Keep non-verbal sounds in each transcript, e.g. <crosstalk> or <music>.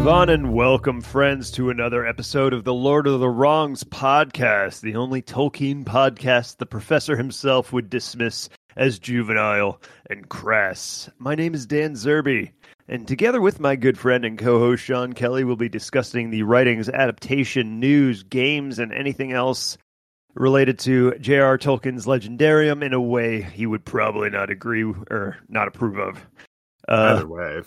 Mae govannen and welcome, friends, to another episode of the Lord of the Wrongs podcast, the only Tolkien podcast the professor himself would dismiss as juvenile and crass. My name is Dan Zerby, and together with my good friend and co host Sean Kelly, we'll be discussing the writings, adaptation, news, games, and anything else related to J.R. Tolkien's Legendarium in a way he would probably not agree or not approve of. Uh, Either way.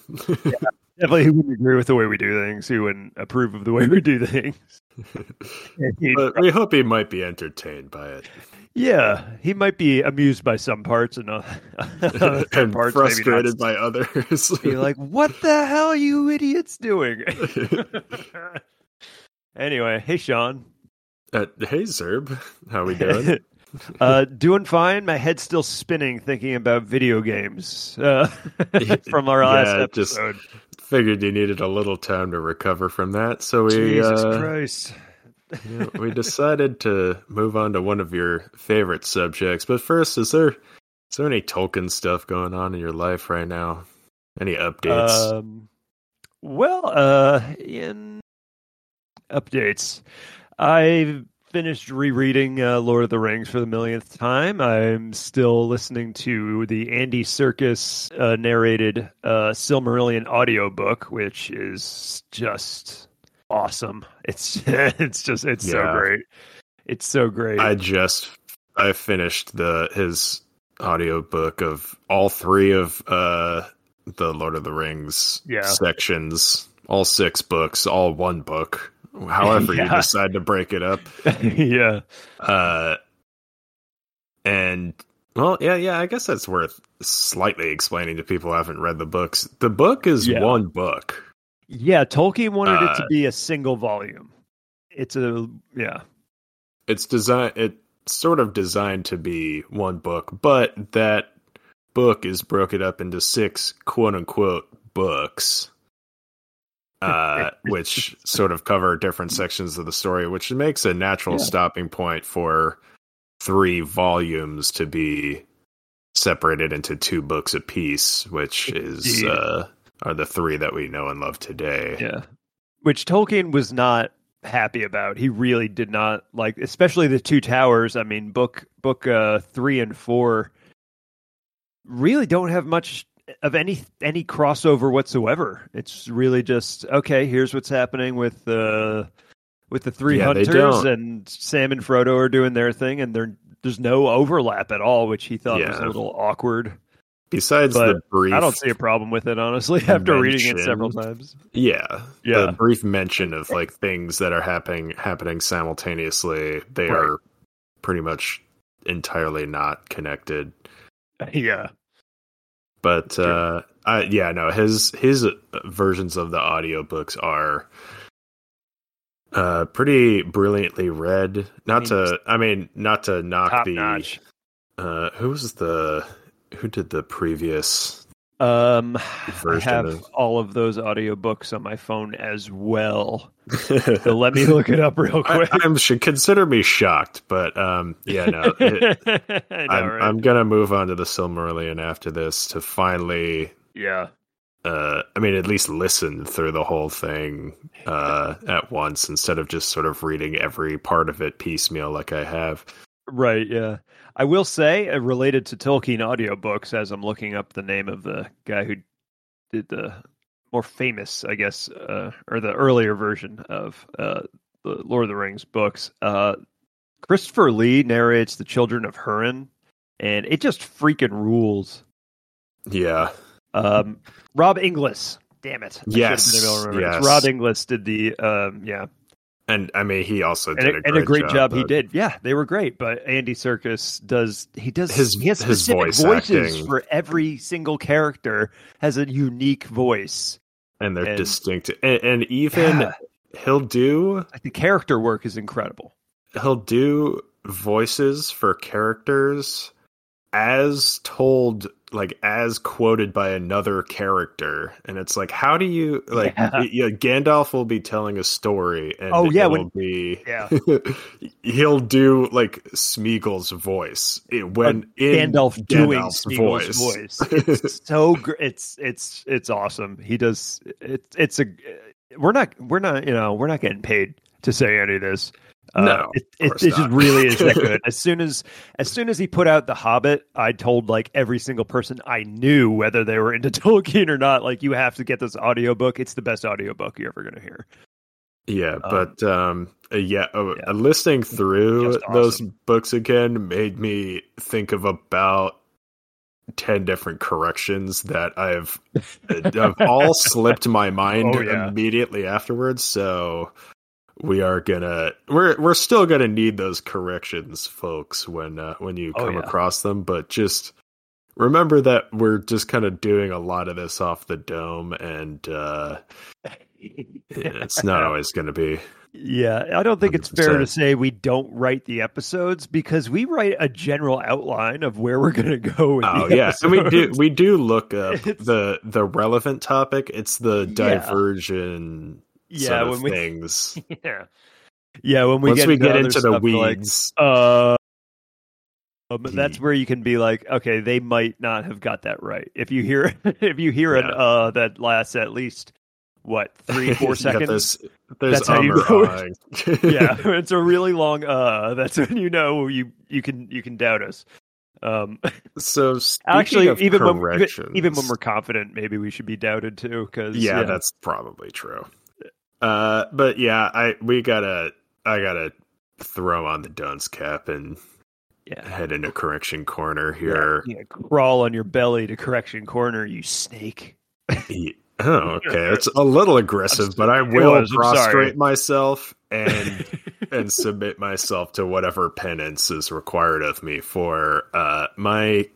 <laughs> Definitely, he wouldn't agree with the way we do things. He wouldn't approve of the way we do things. <laughs> but we hope he might be entertained by it. Yeah, he might be amused by some parts and, uh, <laughs> <laughs> and parts frustrated by others. Be like, what the hell are you idiots doing? anyway, hey Sean. Uh, hey Zerb, how we doing? uh, doing fine. My head's still spinning thinking about video games uh, from our last Yeah, just- episode. Figured you needed a little time to recover from that, so we Jesus uh, Christ. <laughs> yeah, we decided to move on to one of your favorite subjects. But first, is there is there any Tolkien stuff going on in your life right now? Any updates? Um, well, uh, in updates, I finished rereading uh, Lord of the Rings for the millionth time. I'm still listening to the Andy Serkis uh, narrated uh, Silmarillion audiobook, which is just awesome. It's <laughs> it's just it's so great. It's so great. I just I finished the his audiobook of all three of uh the Lord of the Rings Yeah. sections, all six books, all one book. However you decide to break it up. <laughs> yeah. Uh and well, yeah, yeah, I guess that's worth slightly explaining to people who haven't read the books. The book is Yeah. one book. Yeah, Tolkien wanted it to Uh, be a single volume. It's a yeah. It's designed it's sort of designed to be one book, but that book is broken up into six quote unquote books. Uh, <laughs> which sort of cover different sections of the story, which makes a natural Yeah. stopping point for three volumes to be separated into two books apiece, which is uh, are the three that we know and love today. Yeah. Which Tolkien was not happy about. He really did not like especially the two towers. I mean, book book uh 3 and 4 really don't have much of any any crossover whatsoever. It's really just okay, here's what's happening with the with the three Yeah, hunters and Sam and Frodo are doing their thing and there there's no overlap at all, which he thought was a little awkward. Besides But the brief, I don't see a problem with it honestly <laughs> after reading it several times. Yeah, Yeah. The brief mention of like things that are happening happening simultaneously, they Right. are pretty much entirely not connected. <laughs> yeah. But uh I, yeah, no, his his versions of the audiobooks are uh pretty brilliantly read. Not mean, to I mean, not to knock the notch. uh who was the who did the previous Um, I have of- all of those audiobooks on my phone as well. So <laughs> let me look it up real quick. I'm should consider me shocked, but um, yeah, no, it, <laughs> I I'm, right? Gonna move on to the Silmarillion after this to finally, yeah, uh, I mean, at least listen through the whole thing uh, at once instead of just sort of reading every part of it piecemeal like I have. Right. Yeah, I will say, uh, related to Tolkien audiobooks, as I'm looking up the name of the guy who did the more famous, I guess, uh, or the earlier version of uh, the Lord of the Rings books. Uh, Christopher Lee narrates The Children of Hurin, and it just freaking rules. Yeah, Um, Rob Inglis. Damn it. I Yes, been able to remember. It's yes. Rob Inglis did the um yeah. And I mean, he also And, did a, a, and a great job, he did. Yeah, they were great. But Andy Serkis does he does His- he has his specific voice voices acting. for every single character has a unique voice. and they're and- distinct, and, and even Yeah, he'll do like the character work is incredible. he'll do voices for characters as told like as quoted by another character and it's like how do you like <laughs> Yeah. yeah, Gandalf will be telling a story and Oh, yeah, it'll when- be <laughs> Yeah. <laughs> he'll do like Smeagol's voice when in Gandalf doing Gandalf's Smeagol's voice. It's so gr- it's it's it's awesome. He does it's it's a we're not we're not you know we're not getting paid to say any of this. Uh, No, it, it, it just really is that good. <laughs> As soon as as soon as he put out The Hobbit, I told like every single person I knew whether they were into <laughs> Tolkien or not, like you have to get this audiobook. It's the best audiobook you're ever gonna hear. Yeah, Um, but um, uh, yeah, uh, yeah. listening through Just those books again made me think of about ten different corrections that I've I've all slipped my <laughs> mind Oh, yeah. immediately afterwards. So we are gonna we're we're still gonna need those corrections, folks, when uh, when you Oh, come yeah. across them. But just remember that we're just kind of doing a lot of this off the dome, and uh, it's not <laughs> always going to be. Yeah, I don't think it's fair to say we don't write the episodes because we write a general outline of where we're going to go. With Oh yeah, and we do we do look up <laughs> It's- the the relevant topic. It's the diversion yeah, sort of when we <laughs> things. yeah yeah when we Once get we into get into the we're like, weeds, uh, um, that's Hmm. where you can be like, okay, they might not have got that right. If you hear <laughs> if you hear an uh that lasts at least what three <laughs> four seconds. there's That's how you know yeah, it's a really long uh. That's when you know you you can you can doubt us. Um, So actually, even when, even, even when we're confident, maybe we should be doubted too. Because yeah, that's probably true. Uh, but yeah, I we gotta I gotta throw on the dunce cap and yeah. head into correction corner here. Yeah, crawl on your belly to correction corner, you snake. Ye- Oh, okay. It's a little aggressive, but I will was, prostrate myself and <laughs> and submit myself to whatever penance is required of me for uh, my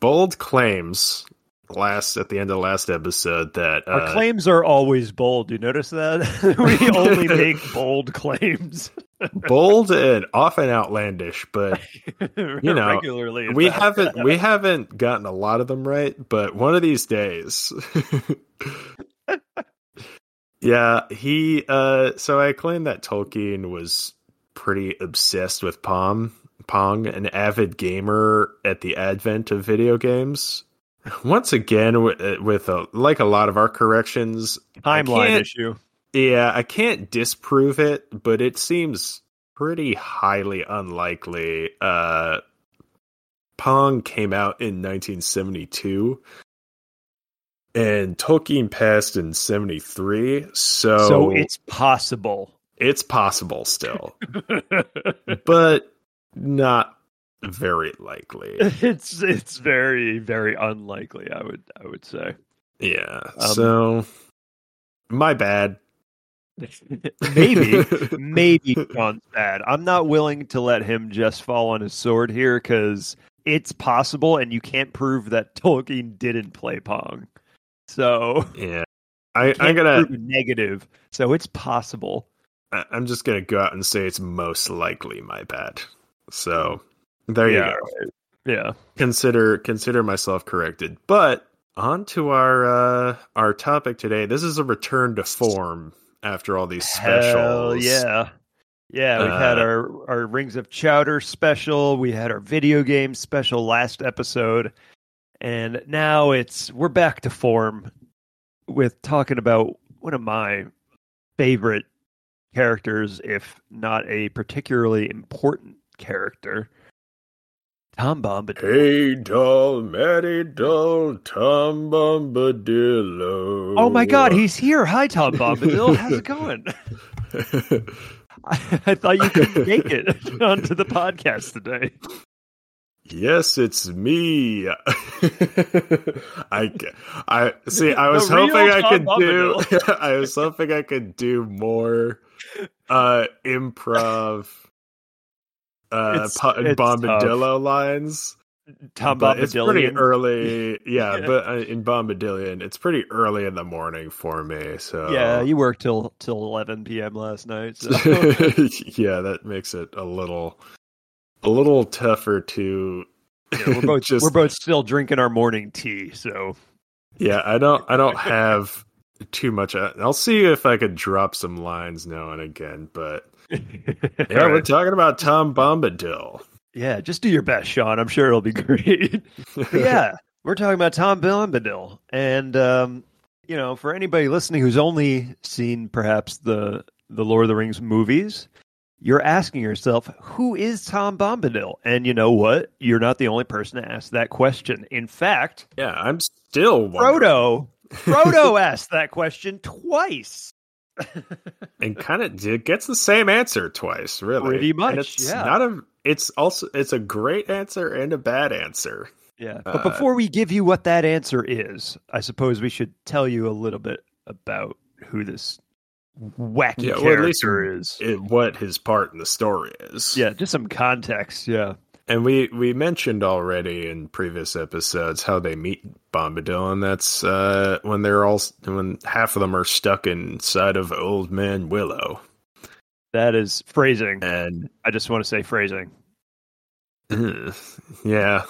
bold claims last at the end of the last episode that Our uh, claims are always bold. You notice that? <laughs> we <laughs> only make bold claims. <laughs> bold and often outlandish, but you know, regularly. we haven't we haven't gotten a lot of them right, but one of these days. yeah, he uh so I claim that Tolkien was pretty obsessed with Pong, Pong, an avid gamer at the advent of video games. <laughs> Once again with, with a, like a lot of our corrections, timeline issue. yeah, I can't disprove it, but it seems pretty highly unlikely. Uh Pong came out in 1972 and Tolkien passed in 73, so, So it's possible. it's possible still, <laughs> but not very likely. <laughs> it's it's very very unlikely. I would I would say. Yeah. Um, so my bad. <laughs> maybe <laughs> maybe John's bad. I'm not willing to let him just fall on his sword here because it's possible, and you can't prove that Tolkien didn't play Pong. So yeah. I, can't gonna negative. So it's possible. I- I'm just gonna go out and say it's most likely my bad. So there you Yeah. go. Yeah. Consider consider myself corrected. But on to our uh our topic today. This is a return to form after all these specials. Hell yeah. Yeah, we've had Uh, our, our Rings of Chowder special. We had our video game special last episode. And now it's we're back to form with talking about one of my favorite characters, if not a particularly important character. Tom Bombadil. Hey doll, Matty doll, Tom Bombadillo. Oh my god, he's here. Hi Tom Bombadil. How's it going? I, <laughs> I thought you couldn't make it <laughs> onto the podcast today. Yes, it's me. <laughs> I, I see. I was hoping I Tom could do. I was hoping I could do more uh improv, uh, It's- po- it's Bombadillo lines. Tom it's pretty early. <laughs> Yeah, Yeah. but uh, in Bombadillion, it's pretty early in the morning for me. So Yeah, you worked till till eleven p.m. last night. So. <laughs> yeah, that makes it a little, a little tougher to. Yeah, we're both <laughs> just we're both still drinking our morning tea. So Yeah, I don't I don't have too much. uh, I'll see if I could drop some lines now and again, but <laughs> yeah, we're talking about Tom Bombadil. yeah, just do your best, Sean. I'm sure it'll be <laughs> great. Yeah, <laughs> we're talking about Tom Bombadil, and um, you know, for anybody listening who's only seen perhaps the the Lord of the Rings movies, you're asking yourself, who is Tom Bombadil? And you know what? You're not the only person to ask that question. In fact, yeah, I'm still wondering. Frodo Frodo asked that question twice. <laughs> and kind of it gets the same answer twice, really. Pretty much. And it's yeah. not a it's also it's a great answer and a bad answer. Yeah. But Uh, before we give you what that answer is, I suppose we should tell you a little bit about who this wacky Yeah, character is. It, what his part in the story is. Yeah, just some context. Yeah. And we we mentioned already in previous episodes how they meet Bombadil, and that's uh, when they're all when half of them are stuck inside of Old Man Willow, That is phrasing. and I just want to say phrasing. <laughs> yeah,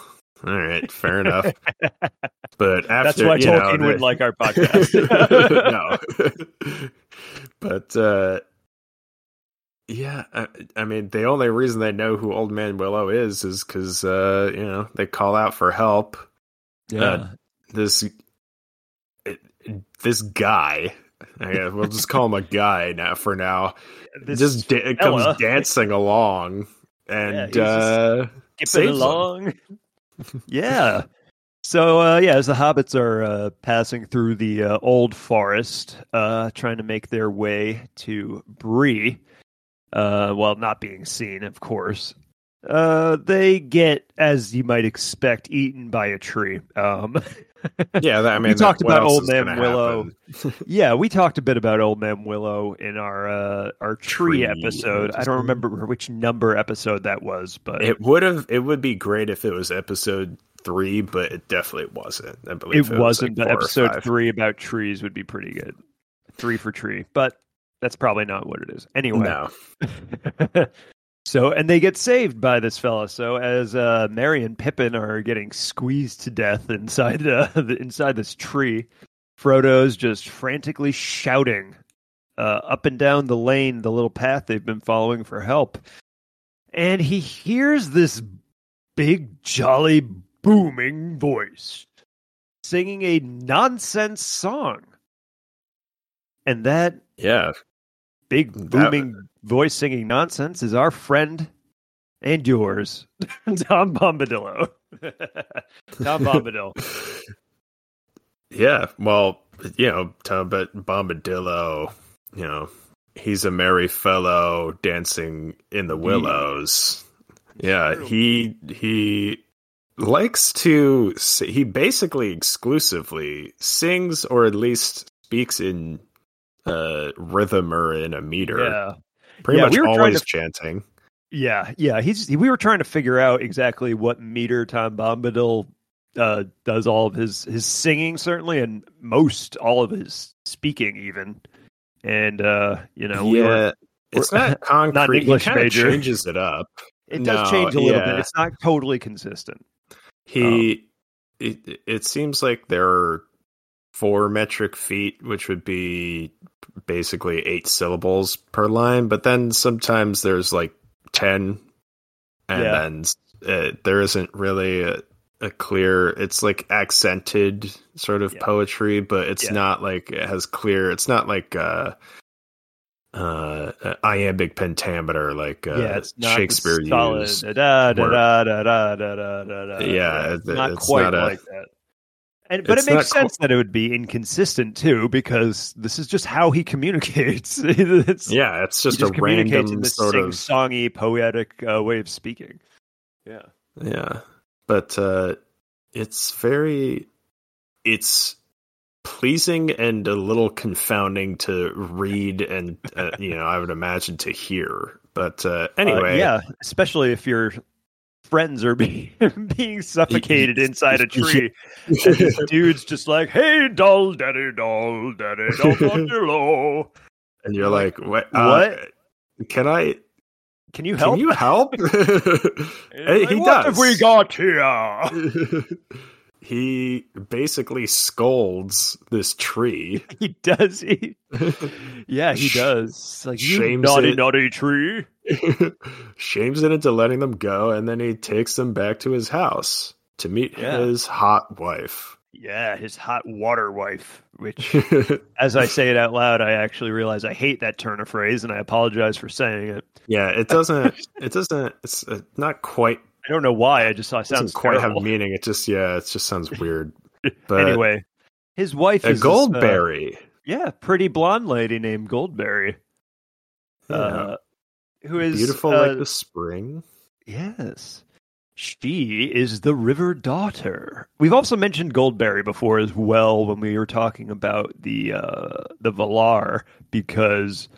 all right, fair enough. But <laughs> after That's why you know, Tolkien the- would like our <laughs> podcast. no, but uh, yeah, I, I mean, the only reason they know who Old Man Willow is is because uh, you know they call out for help. yeah. This this guy, I guess we'll just call him a guy <laughs> now for now. This just da- comes dancing along, and just- uh, skipping saves them. along. <laughs> yeah. So uh, yeah, as the hobbits are uh, passing through the uh, old forest, uh, trying to make their way to Bree, uh, while not being seen, of course, uh, they get, as you might expect, eaten by a tree. Um, <laughs> yeah, that, I mean, we talked about Old Man Willow. <laughs> yeah, we talked a bit about Old Man Willow in our uh, our tree, Tree episode. I don't remember which number episode that was, but It would have. It would be great if it was episode three, but it definitely wasn't. I believe it, it, was wasn't. like but episode three about trees would be pretty good. Three for tree, but that's probably not what it is. Anyway, No, <laughs> so and they get saved by this fella. So as uh, Merry and Pippin are getting squeezed to death inside uh, <laughs> the inside this tree, Frodo's just frantically shouting uh, up and down the lane, the little path they've been following for help, and he hears this big, jolly, booming voice singing a nonsense song, and that yeah, big That- booming voice singing nonsense is our friend and yours, <laughs> Tom Bombadillo. <laughs> Tom Bombadil. <laughs> yeah. Well, you know, Tom, but Bombadillo, you know, he's a merry fellow dancing in the willows. Yeah, True. he he likes to. He basically exclusively sings, or at least speaks in uh rhythm or in a meter. Yeah. Pretty Yeah, much we were always to- chanting. Yeah. Yeah. He's we were trying to figure out exactly what meter Tom Bombadil uh, does all of his his singing certainly and most all of his speaking even. And uh, you know, we yeah, were it's <laughs> not concrete. English he major. changes it up. it does No, change a little bit. It's not totally consistent. He, Oh. it, it seems like there are four metric feet, which would be basically eight syllables per line. But then sometimes there's like ten, and Yeah. then uh, there isn't really a, a clear. It's like accented sort of Yeah. poetry, but it's Yeah. not like it has clear. It's not like. uh uh, iambic pentameter, like uh, yeah, it's not Shakespeare solid. used. Da, da, da, da, da, da, da, da, da, Yeah, da. it- not it's quite not a- like that. And but it makes sense that it would be inconsistent too, because this is just how he <laughs> communicates. <laughs> it's, Yeah, it's just, just a random this sort of sing-songy, poetic uh, way of speaking. Yeah, yeah, but uh, it's very it's pleasing and a little confounding to read and uh, you know I would imagine to hear. But uh, <laughs> Uh, anyway, yeah, especially if your friends are <laughs> being being suffocated inside a tree, and this <laughs> dude's just like, "Hey, doll, daddy, doll, daddy, doll, <laughs> doll, and you're like, what? What? Uh, can I? Can you help? Can you help? Hey, Like, he what does. have we got here? He basically scolds this tree. <laughs> He does. He, yeah, he does. Like shames naughty, it. naughty tree. <laughs> shames it into letting them go, and then he takes them back to his house to meet Yeah. his hot wife. Yeah, his hot water wife, which, <laughs> as I say it out loud, I actually realize I hate that turn of phrase, and I apologize for saying it. yeah, it doesn't. It doesn't. It's uh, not quite. I don't know why. I just Doesn't sounds quite terrible. have <laughs> meaning. It just yeah. It just sounds weird. <laughs> But anyway, his wife is this, uh, Goldberry. yeah, pretty blonde lady named Goldberry, Yeah. uh, who is Beautiful uh, like the spring. Yes. She is the river daughter. We've also mentioned Goldberry before as well when we were talking about the uh the Valar because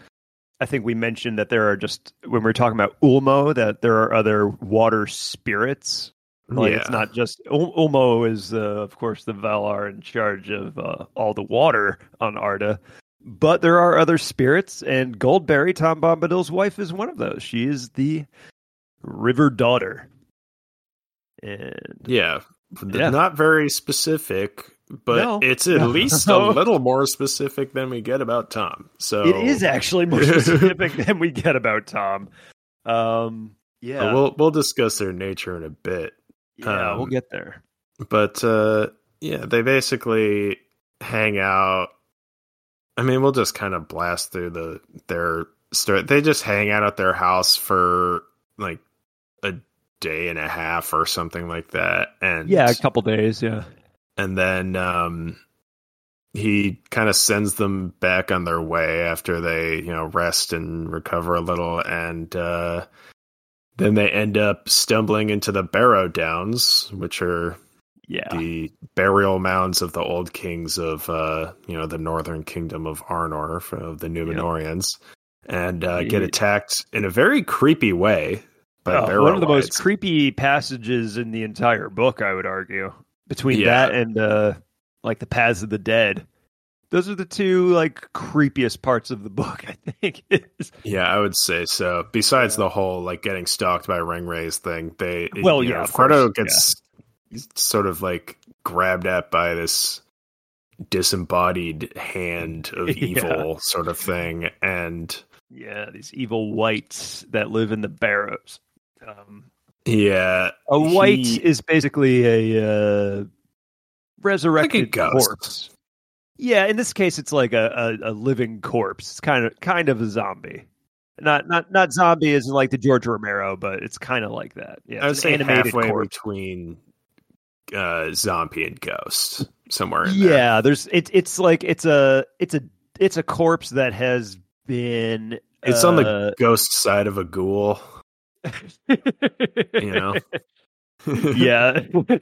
I think we mentioned that there are just when we were talking about Ulmo that there are other water spirits. Like yeah. it's not just Ul- Ulmo is uh, of course the Valar in charge of uh, all the water on Arda. But there are other spirits, and Goldberry, Tom Bombadil's wife, is one of those. She is the river daughter. And Yeah. Yeah. Not very specific, but No. it's at least a <laughs> little more specific than we get about Tom. So it is actually more <laughs> specific than we get about Tom. Um, yeah, but we'll we'll discuss their nature in a bit. yeah, we'll um, get there. But uh yeah, they basically hang out. I mean, we'll just kind of blast through the their story. They just hang out at their house for like a day and a half or something like that. And Yeah, a couple days. Yeah, and then um he kind of sends them back on their way after they you know rest and recover a little. And uh then they end up stumbling into the barrow downs which are yeah, the burial mounds of the old kings of uh you know the northern kingdom of arnor of the numenorians. And uh, get attacked in a very creepy way by Oh, one of the most creepy passages in the entire book. I would argue between Yeah. that and uh, like the Paths of the Dead. Those are the two like creepiest parts of the <laughs> book. I think. Yeah, I would say so. Besides Yeah. the whole like getting stalked by Ringwraiths thing, they Well, yeah, know, Frodo gets sort of like grabbed at by this disembodied hand of <laughs> Yeah. evil sort of thing, and yeah, these evil wights that live in the barrows. Um, yeah, A wight he- is basically a uh, resurrected corpse. Yeah, in this case, it's like a, a, a living corpse. It's kind of kind of a zombie. Not not not zombie isn't like the George Romero, but it's kind of like that. Yeah, I would say animated halfway corpse. between uh, zombie and ghost, somewhere in there. Yeah, there's it's it's like it's a it's a it's a corpse that has been. It's on uh, the ghost side of a ghoul, <laughs> you know. yeah. <laughs>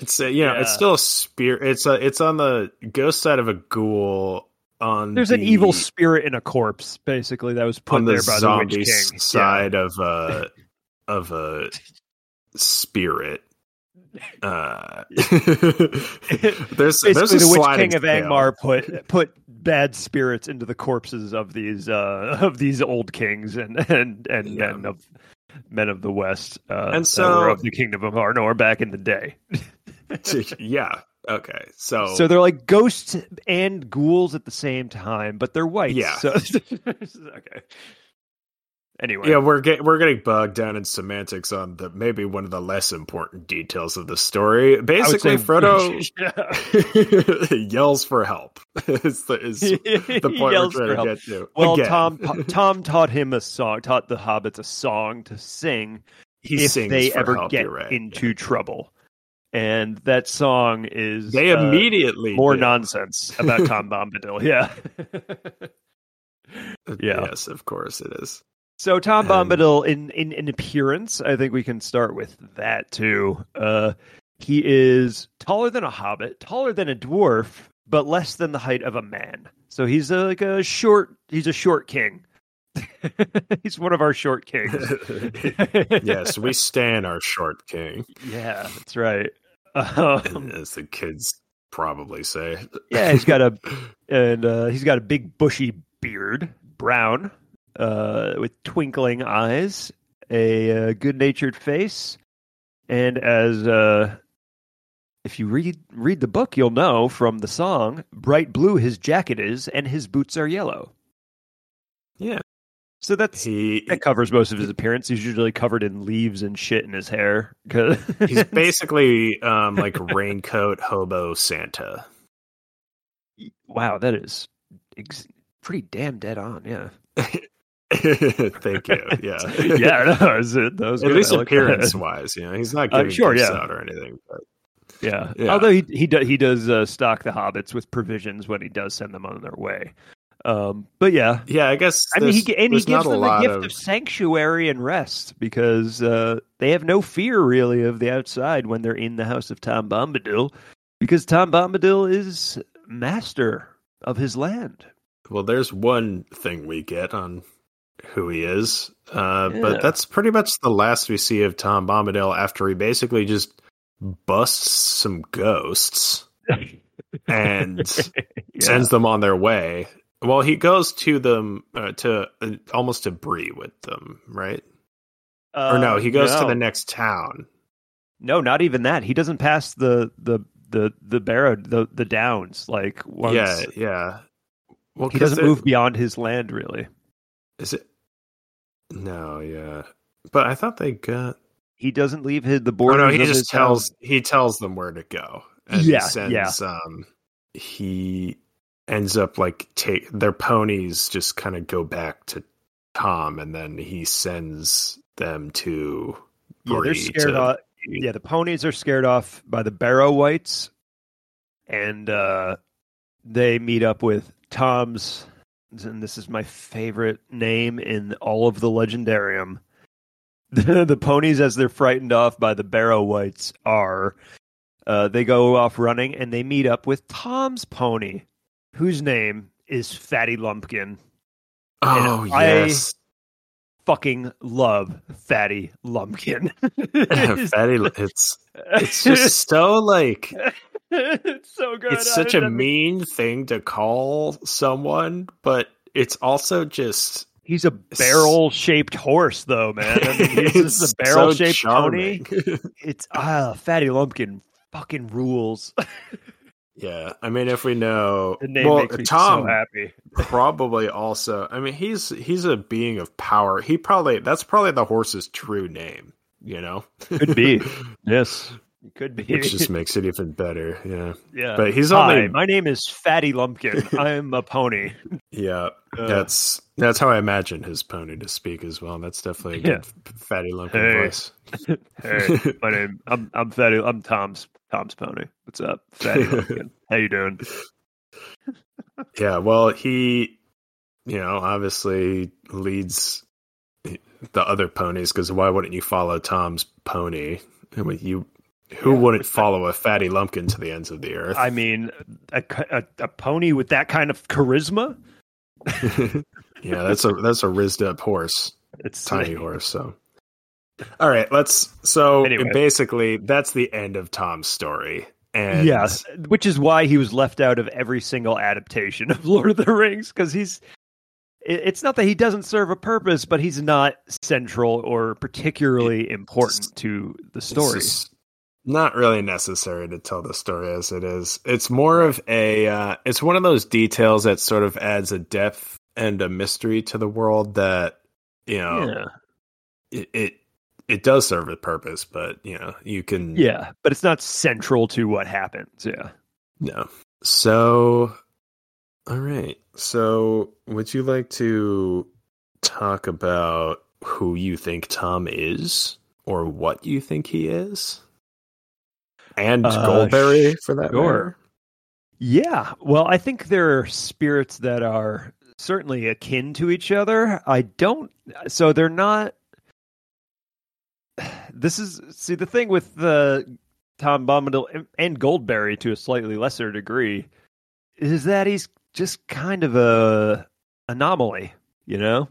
It's a, you know, it's still a spirit. It's a, it's on the ghost side of a ghoul. On There's an evil spirit in a corpse, basically, that was put the there by the Witch King. side of a of a spirit. Uh, <laughs> there's Basically, there's a the Witch King of. Angmar put put bad spirits into the corpses of these uh, <laughs> of these old kings and and and Yeah. men of men of the West, uh, And so- of the kingdom of Arnor back in the day. <laughs> yeah. Okay. So So they're like ghosts and ghouls at the same time, but they're wights. Yeah. So <laughs> okay. Anyway. yeah, we're get, we're getting bogged down in semantics on the maybe one of the less important details of the story. Basically, say- Frodo <laughs> Yeah. <laughs> yells for help. <laughs> is the, is the point we're trying to help. get to. Well, Again, Tom Tom taught him a song, taught the hobbits a song to sing he if sings they ever help, get right. into trouble. And that song is They uh, immediately more do. nonsense about Tom Bombadil. Yeah. yeah. Yes, of course it is. So Tom And- Bombadil in, in in appearance, I think we can start with that too. Uh he is taller than a hobbit, taller than a dwarf, but less than the height of a man. So he's a, like a short he's a short king. <laughs> he's one of our short kings. <laughs> yes, we stand our short king, Yeah, that's right. Um, <laughs> as the kids probably say. yeah, he's got a and uh, he's got a big bushy beard, brown, uh, with twinkling eyes, a uh, good-natured face, and as uh, if you read read the book, you'll know from the song, bright blue his jacket is, and his boots are yellow. Yeah. So that's He that covers most of his appearance. He's usually covered in leaves and shit in his hair. <laughs> he's basically um like raincoat hobo Santa. wow, that is ex- pretty damn dead on. Yeah, <laughs> <laughs> Thank you. Yeah. <laughs> yeah, no, it, that was At good. least I like that. appearance wise, you know, he's not <laughs> Uh, giving sure, yeah. out or anything. But Yeah. Yeah. Although he he does he does uh, stock the hobbits with provisions when he does send them on their way. Um, but yeah, yeah, I guess. I mean, he and he gives them the gift of, of... sanctuary and rest because uh, they have no fear really of the outside when they're in the house of Tom Bombadil, because Tom Bombadil is master of his land. Well, there's one thing we get on who he is, uh, Yeah. but that's pretty much the last we see of Tom Bombadil after he basically just busts some ghosts <laughs> and Yeah. sends them on their way. Well, he goes to them uh, to uh, almost to Bree with them, right? or no, Uh, he goes to the next town. No, not even that. He doesn't pass the the the the barrow the the downs like once. Yeah, yeah. Well, he doesn't move beyond his land really. Is it? No, yeah. But I thought they got. He doesn't leave his, the Or borders. no, he just tells he tells them where to go. And Yeah, he sends, yeah. Um, he ends up like take their ponies just kind of go back to Tom, and then he sends them to. Yeah, they're scared to- off. Yeah, the ponies are scared off by the Barrow Wights, and uh, they meet up with Tom's. And this is my favorite name in all of the Legendarium. <laughs> The, ponies, as they're frightened off by the Barrow Wights, are uh, they go off running and they meet up with Tom's pony, whose name is Fatty Lumpkin. Oh And I- yes, Fucking love Fatty Lumpkin. <laughs> <laughs> Fatty. It's it's just so like <laughs> it's so good. it's I such a don't- mean thing to call someone, but it's also just He's a barrel-shaped horse, though, man. I mean, he's <laughs> just it's a barrel-shaped so pony. charming. <laughs> It's ah, Fatty Lumpkin fucking rules. yeah, I mean, if we know, The name well, makes me Tom so happy. probably also. I mean, he's he's a being of power. He probably that's probably the horse's true name. You know, Could be. Yes, it could be. which just <laughs> makes it even better. Yeah, yeah. but he's Hi, only my name is Fatty Lumpkin. <laughs> I'm a pony. yeah. Uh, That's that's how I imagine his pony to speak as well. That's definitely a Yeah. good fatty Lumpkin Hey. voice. <laughs> Hey, my name. I'm I'm Fatty. I'm Tom's Tom's pony. What's up, Fatty Lumpkin? How you doing? Yeah, well, he, you know, obviously leads the other ponies because why wouldn't you follow Tom's pony? You, who Yeah, wouldn't follow a fatty lumpkin to the ends of the earth? I mean, a, a, a pony with that kind of charisma. <laughs> yeah, that's a that's a rizzed up horse, <laughs> It's tiny horse. So, all right, let's. So Anyway. basically, that's the end of Tom's story. And Yeah, which is why he was left out of every single adaptation of Lord of the Rings because he's. It's not that he doesn't serve a purpose, but he's not central or particularly important to the story. just not really necessary to tell the story as it is. It's more of a. Uh, it's one of those details that sort of adds a depth and a mystery to the world that you know Yeah, it, it it does serve a purpose, but you know you can yeah, but it's not central to what happens. Yeah. No. So, all right. So, would you like to talk about who you think Tom is or what you think he is? And Uh, Goldberry, for that sure. matter? Yeah. Well, I think there are spirits that are certainly akin to each other. I don't. So they're not. <sighs> This is see the thing with the Tom Bombadil and- and Goldberry to a slightly lesser degree is that he's just kind of a anomaly. You know,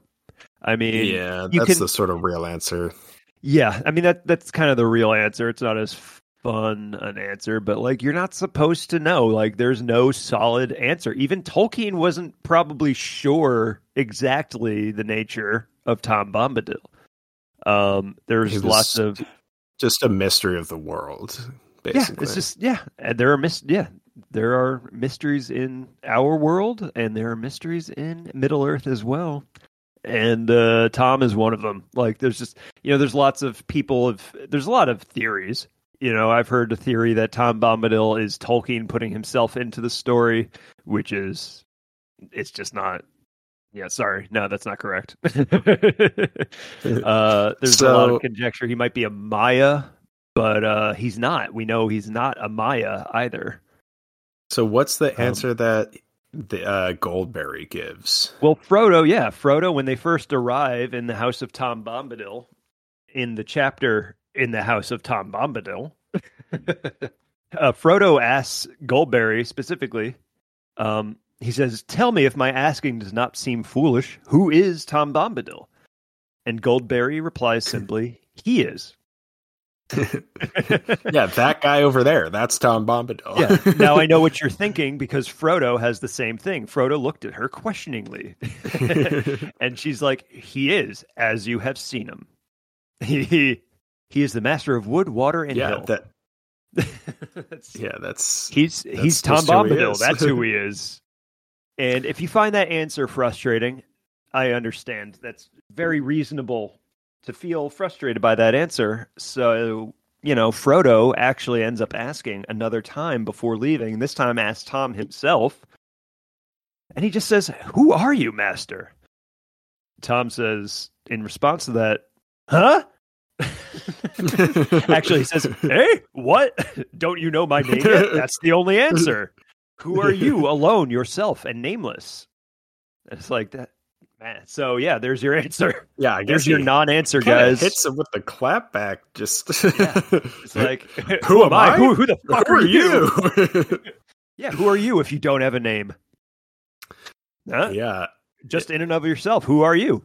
I mean, Yeah, that's can- the sort of real answer. yeah, I mean that that's kind of the real answer. It's not as fun an answer, but like you're not supposed to know. Like there's no solid answer. Even Tolkien wasn't probably sure exactly the nature of Tom Bombadil. Um, there's lots of Just a mystery of the world, yeah. basically. It's just yeah, and there are mis- yeah there are mysteries in our world, and there are mysteries in Middle Earth as well. and uh, Tom is one of them. Like, there's just you know, there's lots of people of there's a lot of theories. You know, I've heard the theory that Tom Bombadil is Tolkien putting himself into the story, which is it's just not. Yeah, sorry, no, that's not correct. <laughs> uh, there's a lot of conjecture. He might be a Maia, but uh, he's not. We know he's not a Maia either. So what's the Um, answer that the uh, Goldberry gives? Well, Frodo, yeah, Frodo, when they first arrive in the house of Tom Bombadil, in the chapter in the house of Tom Bombadil, <laughs> uh, Frodo asks Goldberry specifically, um, he says, Tell me if my asking does not seem foolish, who is Tom Bombadil? And Goldberry replies <laughs> simply, He is. <laughs> yeah, that guy over there. That's Tom Bombadil. Yeah. Now I know what you're thinking because Frodo has the same thing. Frodo looked at her questioningly. and she's like, "He is, as you have seen him. He he, is the master of wood, water, and yeah, hill. that. <laughs> That's- Yeah, that's. he's he's Tom just who he Bombadil. That's who <laughs> he is. And if you find that answer frustrating, I understand. That's very reasonable to feel frustrated by that answer. So you know, Frodo actually ends up asking another time before leaving. This time asks Tom himself. And he just says, Who are you, Master? Tom says, in response to that, Huh? <laughs> Actually, he says, Hey, what? <laughs> Don't you know my name yet? <laughs> That's the only answer. Who are you, alone, yourself, and nameless? It's like that. Man, so yeah, there's your answer. yeah, I guess There's your non-answer, guys. Hits him with the clap back. Just. Yeah. It's like, Who am I? Who, who the fuck Who are you? Yeah, who are you if you don't have a name? Huh? yeah, Just in and of yourself, who are you?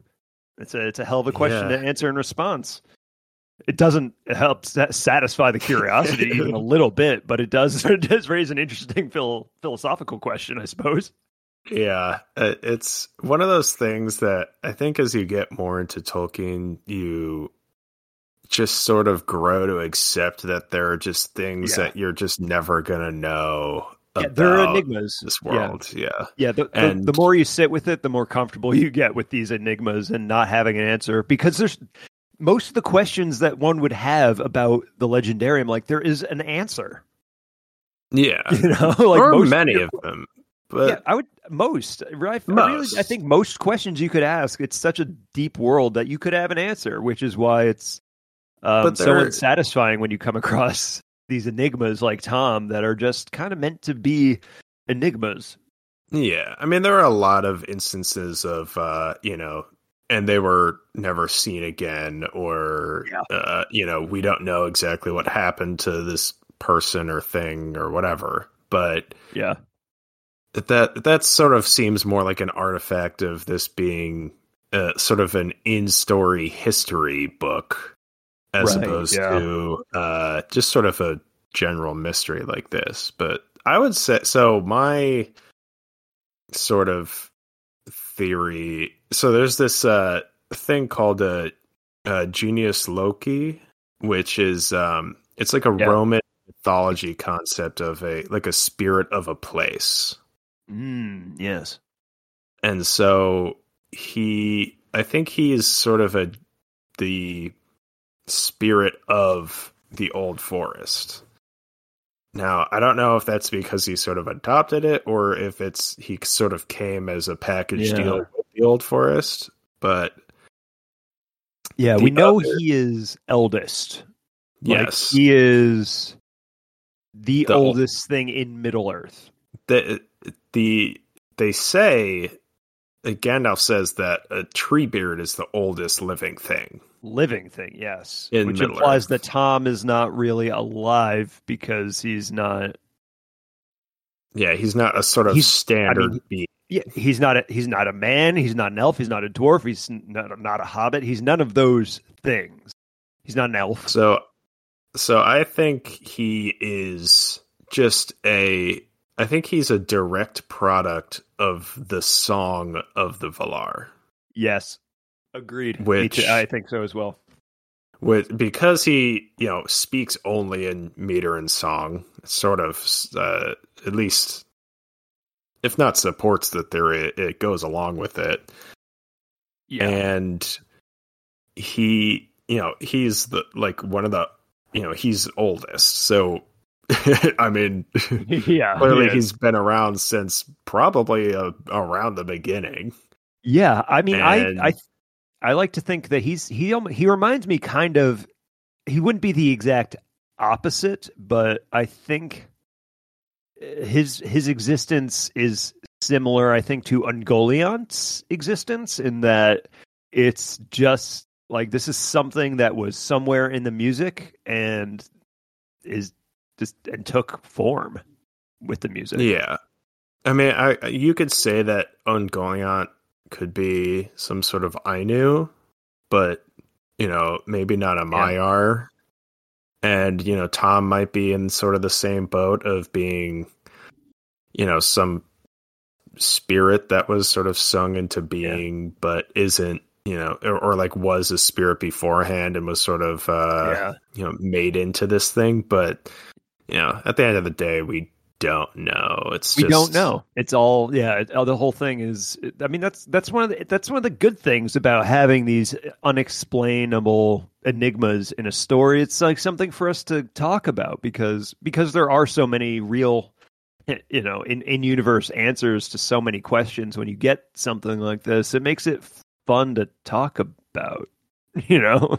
It's a it's a hell of a question Yeah. to answer in response. It doesn't help satisfy the curiosity <laughs> even a little bit, but it does <laughs> it does raise an interesting phil- philosophical question, I suppose. Yeah, uh, it's one of those things that I think as you get more into Tolkien, you just sort of grow to accept that there are just things Yeah. that you're just never gonna know Yeah, about there are enigmas. this world. Yeah, Yeah, the, the, And- the more you sit with it, the more comfortable you get with these enigmas and not having an answer. Because there's most of the questions that one would have about the legendarium, like there is an answer. yeah, <laughs> You know, like or most many of them. But yeah, I would most. Right, I really, I think most questions you could ask. It's such a deep world that you could have an answer, which is why it's um, But so there- unsatisfying when you come <laughs> across these enigmas like Tom that are just kind of meant to be enigmas. Yeah, I mean there are a lot of instances of uh, you know, and they were never seen again, or Yeah. uh, you know, we don't know exactly what happened to this person or thing or whatever. But Yeah, that that sort of seems more like an artifact of this being uh, sort of an in-story history book, as Right, opposed yeah. to uh, just sort of a general mystery like this. But I would say so. My sort of theory. So there's this uh, thing called a, a genius Loci, which is um, it's like a Yeah. Roman mythology concept of a like a spirit of a place. mm, yes, and so he i think he is sort of a the spirit of the old forest now i don't know if that's because he sort of adopted it or if it's he sort of came as a package Yeah. deal with the old forest but yeah. We know other- he is eldest. Like, yes he is the, The ol- oldest thing in Middle Earth. the the they say Gandalf says that a Treebeard is the oldest living thing. Living thing, yes. In Which Middle implies Earth. that Tom is not really alive because he's not. Yeah, he's not a sort of He's- standard mean, being. Yeah, he's not. A, he's not a man. He's not an elf. He's not a dwarf. He's not, not a hobbit. He's none of those things. He's not an elf. So, so I think he is just a. I think he's a direct product of the song of the Valar, Yes, agreed. Me Which- too. I think so as well. with because he you know speaks only in meter and song. Sort of, uh, at least, if not supports the theory, it goes along with it. Yeah. and he you know he's the like one of the you know he's oldest so <laughs> i mean <laughs> yeah. clearly yeah. he's been around since probably uh, around the beginning Yeah, I mean, And- I, I, I like to think that he's he he reminds me kind of. He wouldn't be the exact opposite, but I think uh, his his existence is similar. I think to Ungoliant's existence in that it's just like this is something that was somewhere in the music and is just and took form with the music. yeah i mean i you could say that ungoliant could be some sort of ainu but you know maybe not a Maiar. and you know tom might be in sort of the same boat of being you know some spirit that was sort of sung into being but isn't you know or, or like was a spirit beforehand and was sort of uh yeah. you know made into this thing but you know at the end of the day we don't know. It's we just don't know. It's all yeah it, uh, the whole thing is i mean that's that's one of the that's one of the good things about having these unexplainable enigmas in a story. It's like something for us to talk about because because there are so many real you know in in universe answers to so many questions when you get something like this. It makes it fun to talk about <laughs> you know?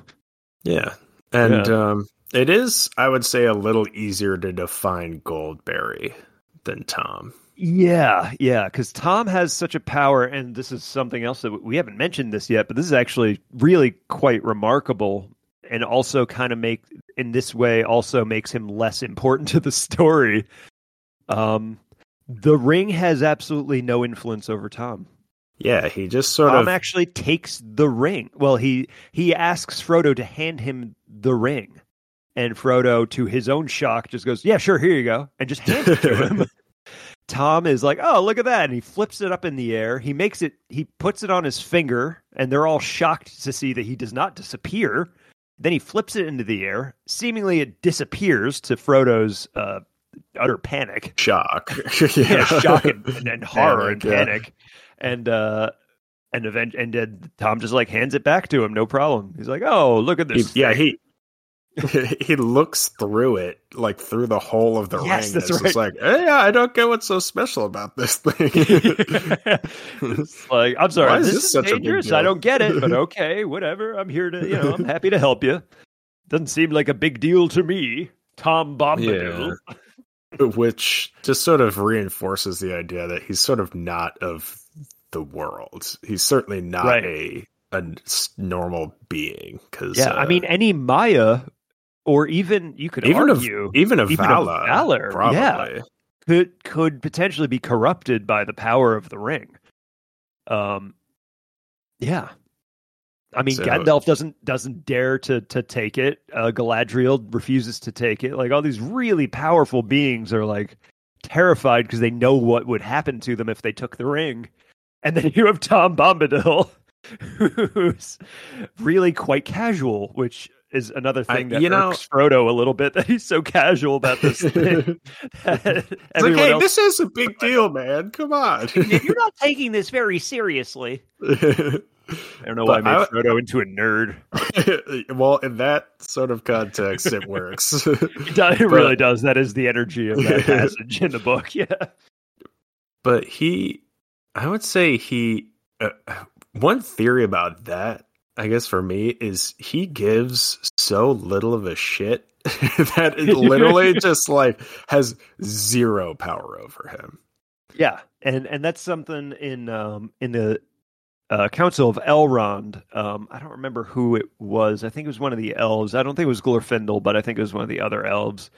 Yeah. And um it is i would say a little easier to define goldberry than tom Yeah, yeah, because Tom has such a power, and this is something else that we haven't mentioned this yet, but this is actually really quite remarkable, and also kind of make in this way also makes him less important <laughs> to the story. Um, the ring has absolutely no influence over Tom. yeah he just sort Tom of actually takes the ring. Well, he he asks Frodo to hand him the ring, and Frodo, to his own shock, just goes, "Yeah, sure, here you go," and just hands it to <laughs> him. Tom is like, "Oh, look at that!" And he flips it up in the air. He makes it. He puts it on his finger, and they're all shocked to see that he does not disappear. Then he flips it into the air. Seemingly, it disappears to Frodo's uh, utter panic shock <laughs> <laughs> yeah, shock and, and, and horror and Panic, yeah. and uh, and event and then Tom just like hands it back to him, no problem. He's like, "Oh, look at He- this!" yeah he <laughs> he looks through it like through the hole of the Yes, ring that's and it's just right. like hey i don't get what's so special about this thing <laughs> It's like, I'm sorry, this, this is such dangerous. deal? I don't get it, but <laughs> okay, whatever. I'm here to, you know, I'm happy to help you. Doesn't seem like a big deal to me, Tom Bombadil. which just sort of reinforces the idea that he's sort of not of the world. He's certainly not Right. a a s- normal being. Because Yeah, I uh, mean, any Maia, or even you could even argue, of even of even Vala, Valar, probably. yeah. could could potentially be corrupted by the power of the ring. Um, yeah. I mean, So- Gandalf doesn't doesn't dare to to take it. Uh, Galadriel refuses to take it. Like all these really powerful beings are like terrified because they know what would happen to them if they took the ring. And then <laughs> you have Tom Bombadil, <laughs> who's really quite casual, which is another I- thing that you know- Frodo a little bit. That he's so casual about this <laughs> thing. <laughs> It's like, hey, else- this is a big deal, man. Come on. <laughs> you're not taking this very seriously. I don't know why I But made I- Frodo into a nerd. well, in that sort of context, it works. It, does, it really does. That is the energy of that passage in the book. Yeah. but he, I would say he. Uh, one theory about that, I guess, for me is he gives so little of a shit <laughs> that it <laughs> literally just like has zero power over him. Yeah, and and that's something in um in the uh, Council of Elrond. Um, I don't remember who it was. I think it was one of the elves. I don't think it was Glorfindel, but I think it was one of the other elves.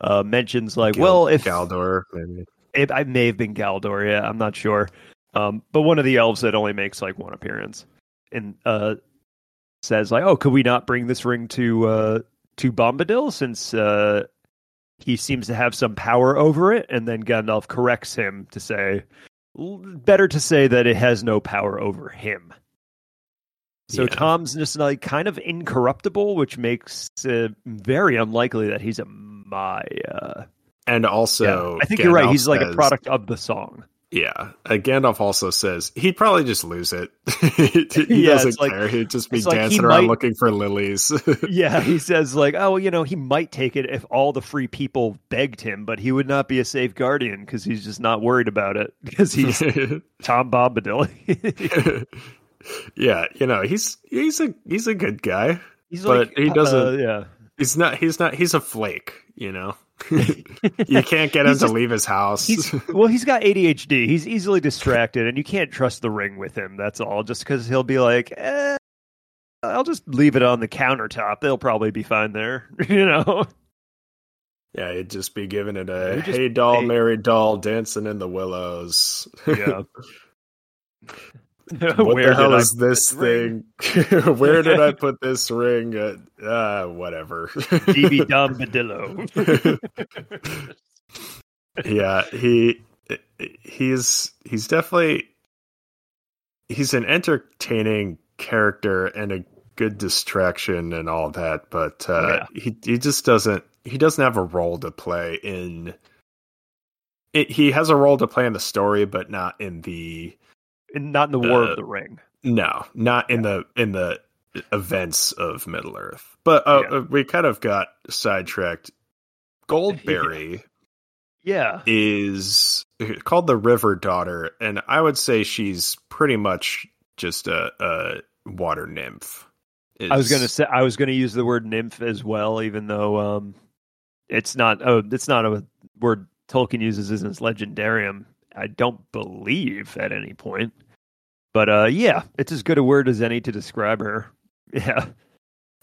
Uh, mentions like, well, if Galdor, maybe. it, I may have been Galdor. Yeah, I'm not sure. Um, but one of the elves that only makes like one appearance and uh, says like, "Oh, could we not bring this ring to uh, to Bombadil since uh, he seems to have some power over it?" And then Gandalf corrects him to say, "Better to say that it has no power over him." So Yeah. Tom's just like kind of incorruptible, which makes it very unlikely that he's a Maia. And also, I think you're right. Gandalf He's like a product of the song. Yeah, uh, Gandalf also says he'd probably just lose it. <laughs> he <laughs> Yeah, doesn't like- care. He'd just be it's like dancing around might- looking for lilies. <laughs> Yeah, he says like, oh, you know, he might take it if all the free people begged him, but he would not be a safe guardian because he's just not worried about it because he's Tom Bombadil. yeah, you know he's he's a he's a good guy. he's But like, he doesn't- uh, yeah, He's not. He's not. He's a flake. You know. You can't get him to just- leave his house. he's well, he's got ADHD. He's easily distracted, and you can't trust the ring with him. That's all. Just because he'll be like, eh, I'll just leave it on the countertop. They'll probably be fine there. <laughs> you know. yeah, he'd just be giving it a just- hey doll, hey- Mary doll, dancing in the willows. Yeah. <laughs> <laughs> what Where the hell is this thing? <laughs> Where did I <laughs> put this ring? Uh, uh whatever. DB Dumbadillo. yeah, he he's he's definitely he's an entertaining character and a good distraction and all that, but uh he he just doesn't he doesn't have a role to play in it, he has a role to play in the story, but not in the And not in the War Uh, of the Ring. no, not in the in the events of Middle Earth. But uh, Yeah. uh, we kind of got sidetracked. Goldberry <laughs> Yeah. is called the River Daughter, and I would say she's pretty much just a, a water nymph. I was gonna say I was gonna use the word nymph as well, even though um, it's not. Oh, it's not a word Tolkien uses in his legendarium. I don't believe at any point, but uh, yeah, it's as good a word as any to describe her. <laughs> Yeah,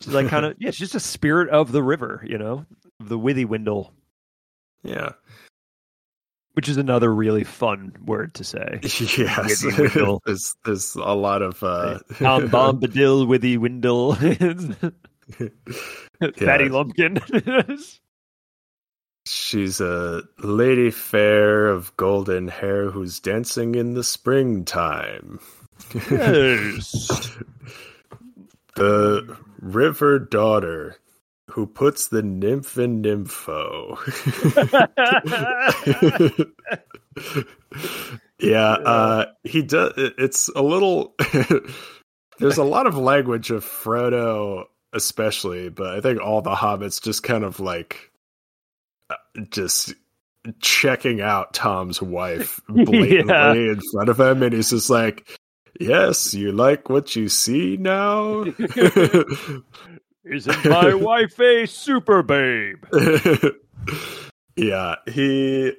she's like kind of <laughs> yeah, she's just a spirit of the river, you know, the Withywindle. yeah, which is another really fun word to say. <laughs> yes. There's there's a lot of uh, Bombadil, Withywindle, Fatty Yeah. Lumpkin. She's a lady fair of golden hair who's dancing in the springtime. Yes. The river daughter who puts the nymph in nympho. <laughs> yeah, uh, he does. It's a little. <laughs> there's a lot of language of Frodo, especially, but I think all the hobbits just kind of like uh, just checking out Tom's wife <laughs> blatantly Yeah. in front of him, and he's just like, "Yes, you like what you see now." <laughs> Isn't my <laughs> wife a super babe? <laughs> yeah, he.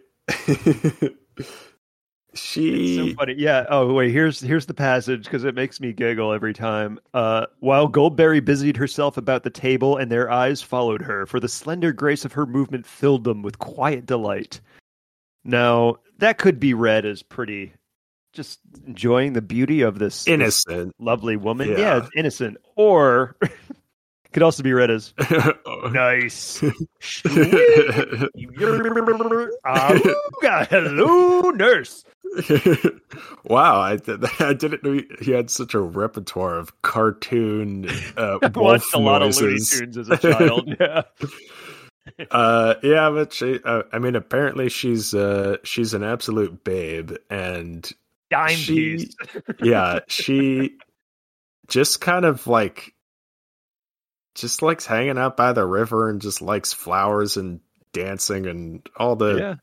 It's she. so funny. Yeah. Oh wait, here's here's the passage because it makes me giggle every time. Uh, while Goldberry busied herself about the table, and their eyes followed her, for the slender grace of her movement filled them with quiet delight. Now that could be read as pretty, just enjoying the beauty of this this innocent. lovely woman. Yeah. Yeah, innocent, or <laughs> could also be read as <laughs> nice. <laughs> Hello, nurse. wow, I, I didn't know he- had such a repertoire of cartoon uh, I watched a lot of Looney. Tunes as a child. Yeah. uh, yeah, but she, uh, I mean, apparently she's uh, she's an absolute babe, and Dime She- piece. <laughs> yeah, she just kind of like just likes hanging out by the river and just likes flowers and dancing and all the yeah.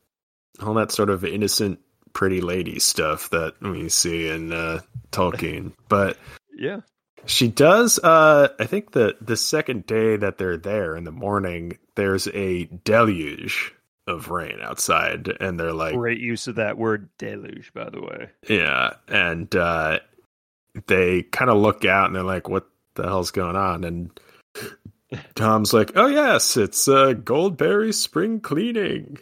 all that sort of innocent pretty lady stuff that we see in uh Tolkien. But Yeah. she does uh I think the the second day that they're there in the morning there's a deluge of rain outside and they're like Great use of that word deluge, by the way. Yeah, and uh, they kind of look out and they're like, "What the hell's going on?" And <laughs> Tom's like, "Oh yes, it's uh, Goldberry spring cleaning,"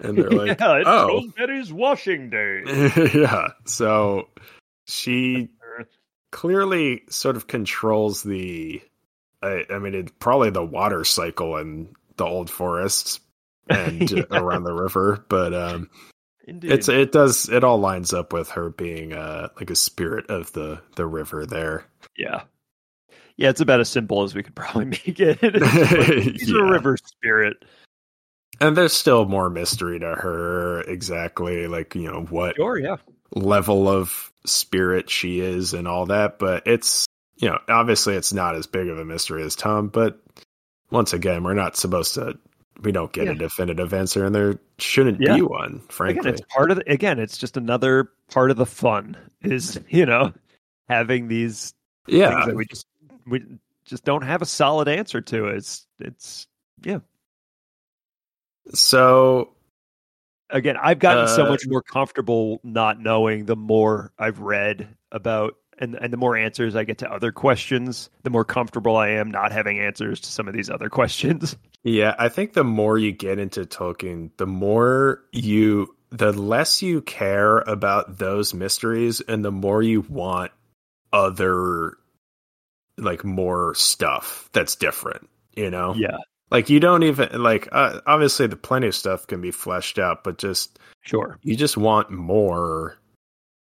and they're <laughs> like, yeah, it's "Oh, Goldberry's washing day. <laughs> yeah." So she clearly sort of controls the. I, I mean, it probably the water cycle in the old forests and <laughs> Yeah. around the river, but um, Indeed. it's it does it all lines up with her being uh like a spirit of the the river there. yeah. Yeah, it's about as simple as we could probably <laughs> make it. It's like, <laughs> He's Yeah. a river spirit. And there's still more mystery to her exactly like, you know, what Sure, yeah. level of spirit she is and all that, but it's you know, obviously it's not as big of a mystery as Tom, but once again, we're not supposed to we don't get Yeah. a definitive answer and there shouldn't Yeah. be one, frankly. Again, it's part of the, again, it's just another part of the fun is, you know, having these yeah. things that we just we just don't have a solid answer to. It's it's yeah. So Again, I've gotten so Uh, much more comfortable not knowing the more I've read about and and the more answers I get to other questions, the more comfortable I am not having answers to some of these other <laughs> questions. Yeah, I think the more you get into Tolkien, the more you the less you care about those mysteries and the more you want other like more stuff that's different, you know? Yeah, Like you don't even like uh, obviously the plenty of stuff can be fleshed out, but just sure. you just want more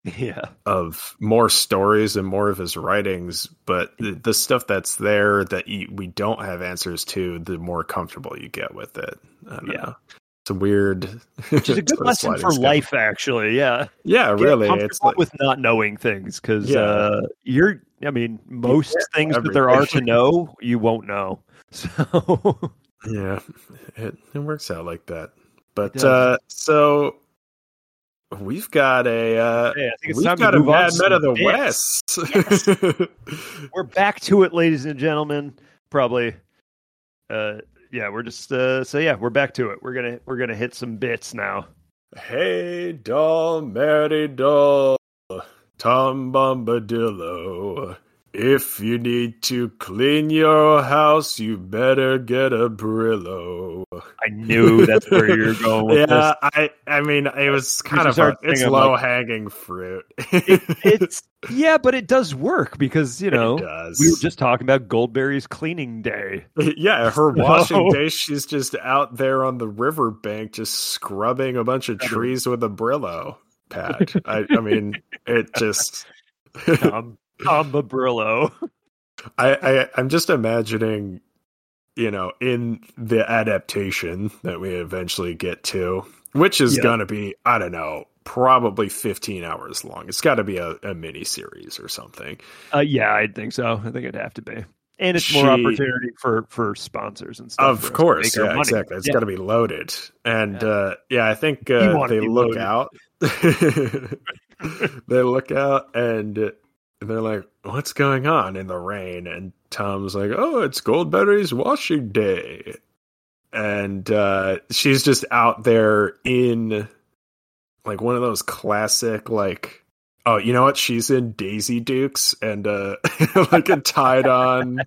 <laughs> Yeah. of more stories and more of his writings, but the, the stuff that's there that you, we don't have answers to, the more comfortable you get with it. I don't Yeah. know. It's a weird, Which is a <laughs> good lesson for life, actually. Yeah. Yeah, Get really. It's like, with not knowing things because Yeah. uh, you're. I mean, most Yeah, things that there are to <laughs> know, you won't know. So yeah, it, it works out like that. But uh, so we've got a uh, Hey, I think it's we've got a Mad Men of the. West. <laughs> we're back to it, ladies and gentlemen. Probably, uh, yeah, we're just uh, so yeah, we're back to it. We're gonna we're gonna hit some bits now. Hey, doll, Mary doll, Tom Bombadillo. If you need to clean your house, you better get a Brillo. I knew that's where you're going with yeah, I, I mean, it was kind of it's I'm like- low hanging fruit. this. <laughs> It's yeah, but it does work because you know it does. we were just talking about Goldberry's cleaning day. <laughs> yeah, <laughs> her washing day, she's just out there on the riverbank, just scrubbing a bunch of trees with a Brillo pad. I, I mean, it just. Tom Tom Babrillo. I, I I'm just imagining, you know, in the adaptation that we eventually get to, which is Yeah. gonna be, I don't know, probably 15 hours long. It's got to be a, a mini series or something. Uh, yeah, I think so. I think it'd have to be, and it's more opportunity for for sponsors and stuff. Of course, yeah, exactly. It's Yeah. got to be loaded, and Yeah. uh, yeah, I think uh, they look loaded. out. <laughs> they look out and they're like, "What's going on in the rain?" And Tom's like, "Oh, it's Goldberry's washing day," and uh, she's just out there in like one of those classic like. Oh, you know what? She's in Daisy Dukes and uh <laughs> like a tied on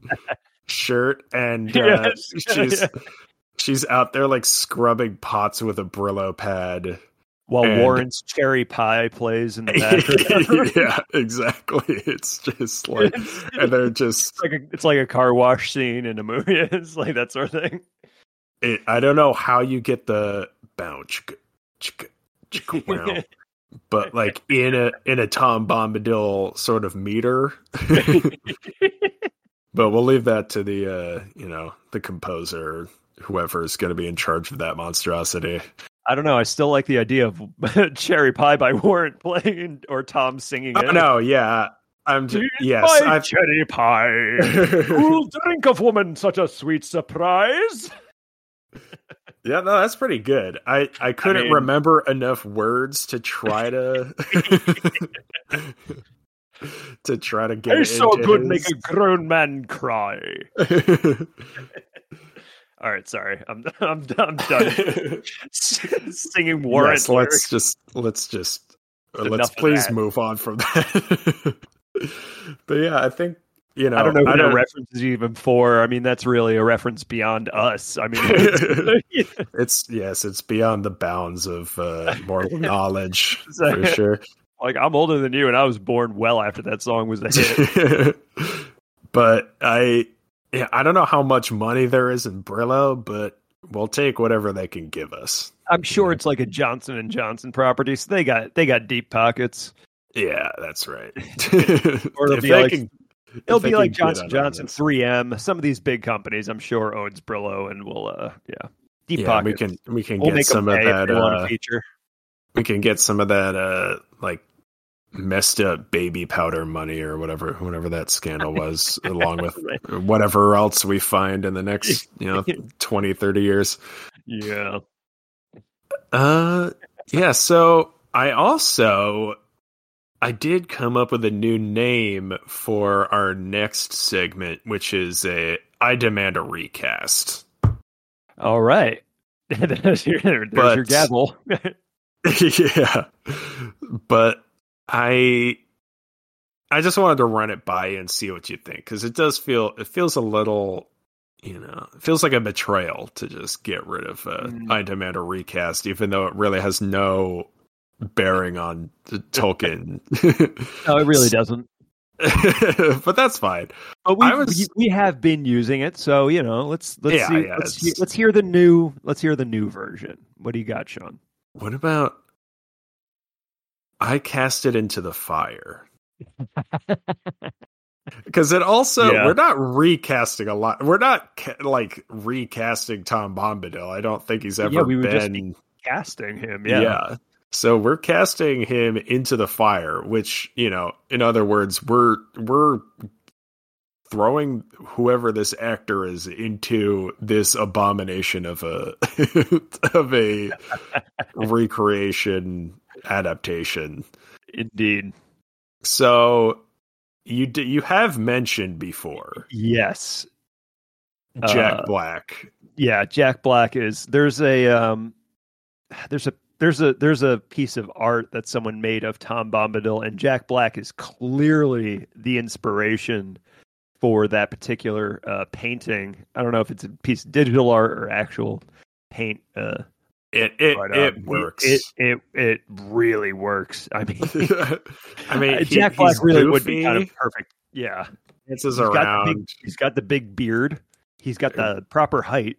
shirt and <laughs> uh, Yes. she's <laughs> she's out there like scrubbing pots with a Brillo pad. While and- Warrant's cherry pie plays in the background. <laughs> yeah, exactly. It's just <laughs> like and they're just It's like a, it's like a car wash scene in a movie. <laughs> It's like that sort of thing. it, I don't know how you get the bounce but like in a in a Tom Bombadil sort of meter. but we'll leave that to the uh, you know, the composer whoever is going to be in charge of that monstrosity. I don't know. I still like the idea of <laughs> Cherry Pie by <laughs> Warrant playing or Tom singing Oh, it. no, yeah. I'm just, yes, I've cherry pie. <laughs> Who'll drink of woman such a sweet surprise? Yeah, no, that's pretty good. I I couldn't mean- remember enough words to try to to try to get I it so good his- make a grown man cry. All right, sorry. I'm <laughs> I'm I'm done <laughs> singing Warrant. yes, let's just let's just uh, let's please that. move on from that. <laughs> but yeah, I think you know I don't know who the don't, reference is even for. I mean, that's really a reference beyond us. I mean, it's- it's yes, it's beyond the bounds of uh, mortal knowledge So- for sure. like I'm older than you, and I was born well after that song was a hit. but I yeah, I don't know how much money there is in Brillo, but we'll take whatever they can give us. I'm sure it's like a Johnson and Johnson property, so they got they got deep pockets. Yeah, that's right. <laughs> <laughs> Or it'll If be like- can- It'll be like Johnson Johnson, this. 3M. Some of these big companies, I'm sure, owns Brillo, and we'll uh, yeah, Deep yeah, pockets. we can we can We'll get some of that. they want a Uh, feature. we can get some of that uh like messed up baby powder money or whatever whatever that scandal <laughs> was along with Right. whatever else we find in the next you know <laughs> 20 30 years Yeah. uh yeah so i also i did come up with a new name for our next segment which is a i demand a recast All right. <laughs> there's your, there's But- your gavel. yeah but i i just wanted to run it by you and see what you think because it does feel it feels a little you know it feels like a betrayal to just get rid of uh, Mm. i demand a recast even though it really has no bearing on the <laughs> tolkien no, it really doesn't. <laughs> but that's fine But we was- we, we have been using it, so you know, let's let's Yeah, see, yeah, let's, hear, let's hear the new let's hear the new version. What do you got, Sean? what about i cast it into the fire because it also Yeah. we're not recasting a lot we're not ca- like recasting tom bombadil i don't think he's ever Yeah, we been Casting him, yeah. yeah. so we're casting him into the fire which you know in other words we're we're throwing whoever this actor is into this abomination of a <laughs> of a <laughs> recreation adaptation Indeed. so you d- you have mentioned before Yes. Jack Uh, Black. Yeah, Jack Black is there's a um there's a there's a there's a piece of art that someone made of Tom Bombadil and Jack Black is clearly the inspiration for that particular uh painting. I don't know if it's a piece of digital art or actual paint uh It it but, it um, works. It, it it really works. I mean <laughs> I mean, uh, <laughs> he- Jack Black really would be kind of perfect. Yeah. dances He's got, the around. big, he's got the big beard. He's got the proper height.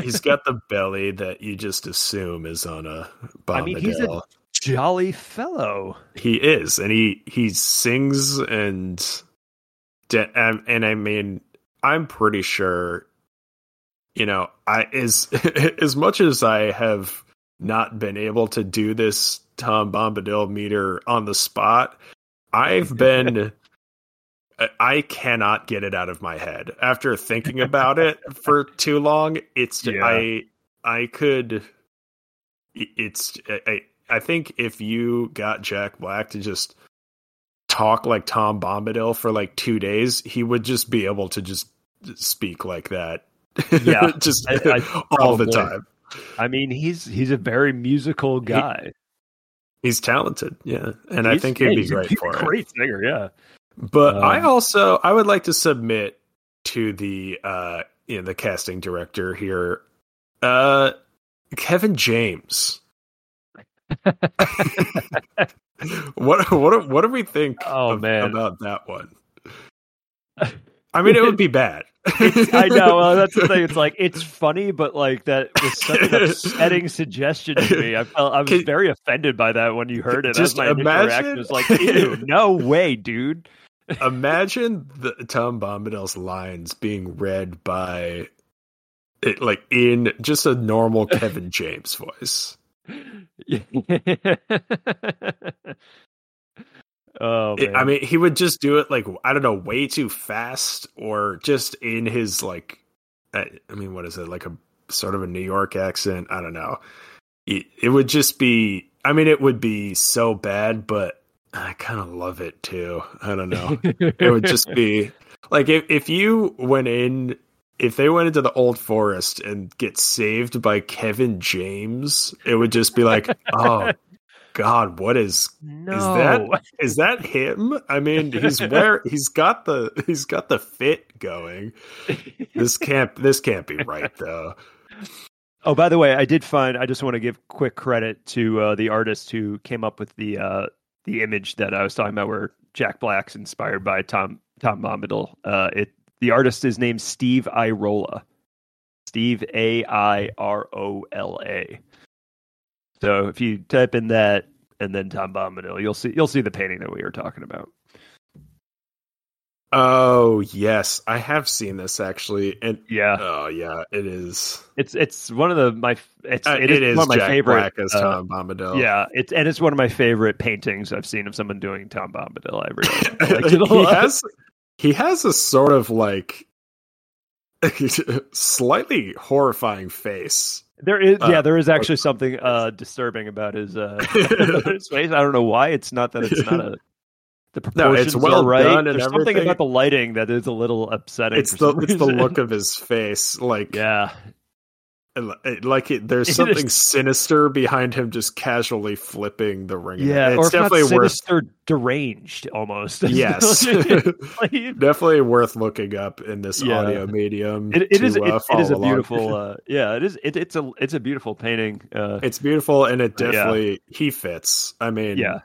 he's <laughs> got the belly that you just assume is on a bombadil. I mean, he's a- jolly fellow. he is, and he he sings and, and I mean, I'm pretty sure. You know, I as <laughs> as much as I have not been able to do this Tom Bombadil meter on the spot, I've <laughs> been. I- cannot get it out of my head after thinking about it for <laughs> too long. It's Yeah. I I could. It's I I think if you got Jack Black to just talk like Tom Bombadil for like two days, he would just be able to just speak like that. Yeah, <laughs> just I- I- all the time. I mean, he's he's a very musical guy. He's talented, yeah, and I think he'd yeah, be he's a- great he's for a it. Great singer, yeah. But I Um, also I would like to submit to the uh you know, the casting director here, uh Kevin James. <laughs> what what what do we think Oh, of- man. about that one? I mean, it would be <laughs> bad. I know. Well, that's the thing. It's like it's <laughs> funny, but like that was such an upsetting suggestion to me. I felt I was Can- very offended by that when you heard it. Just my imagine- was like, <laughs> no way, dude." Imagine the Tom Bombadil's lines being read by it, like in just a normal Kevin James voice. <laughs> oh It-. I mean, he would just do it like I don't know, way too fast, or just in his like, I, I mean, what is it like a sort of a New York accent? I don't know. It, it would just be. I mean, it would be so bad, but I kind of love it too. I don't know. it would just be like if if you went in. If they went into the old forest and get saved by Kevin James, it would just be like, <laughs> oh God, what is no. that- <laughs> is that him? I mean, he's where he's got the he's got the fit going. This can't this can't be right though. Oh, by the way, I did find. I just want to give quick credit to uh, the artist who came up with the uh, the image that I was talking about, where Jack Black's inspired by Tom Tom Bombadil. Uh, it the artist is named Steve Airola. Steve A I R O L A. So if you type in that and then Tom Bombadil, you'll see you'll see the painting that we were talking about. Oh yes, I have seen this actually, and Yeah, oh yeah, it is. it's it's one of the my it's Uh, it is, one of my Jack favorite. Black as uh, Tom Bombadil. Yeah, it's and it's one of my favorite paintings I've seen of someone doing Tom Bombadil. I really <laughs> it he has he has a sort of like <laughs> slightly horrifying face. There is, yeah, Uh, there is actually something uh, disturbing about his, uh, his <laughs> face. I don't know why. It's not that it's not a. The No, proportions it's well are right. There's something everything. about the lighting that is a little upsetting. It's the it's the look of his face, like <laughs> Yeah, like it, there's <laughs> something is- sinister behind him, just casually flipping the ring. yeah, it's definitely not worth. sinister, deranged almost. <laughs> Yes, <laughs> Like, definitely worth looking up in this Yeah. audio medium. it, it to, is. It, uh, it is a beautiful. Uh, yeah, it is. It, it's a. It's a beautiful painting. Uh, It's beautiful, and it Yeah. definitely he fits. I mean, yeah,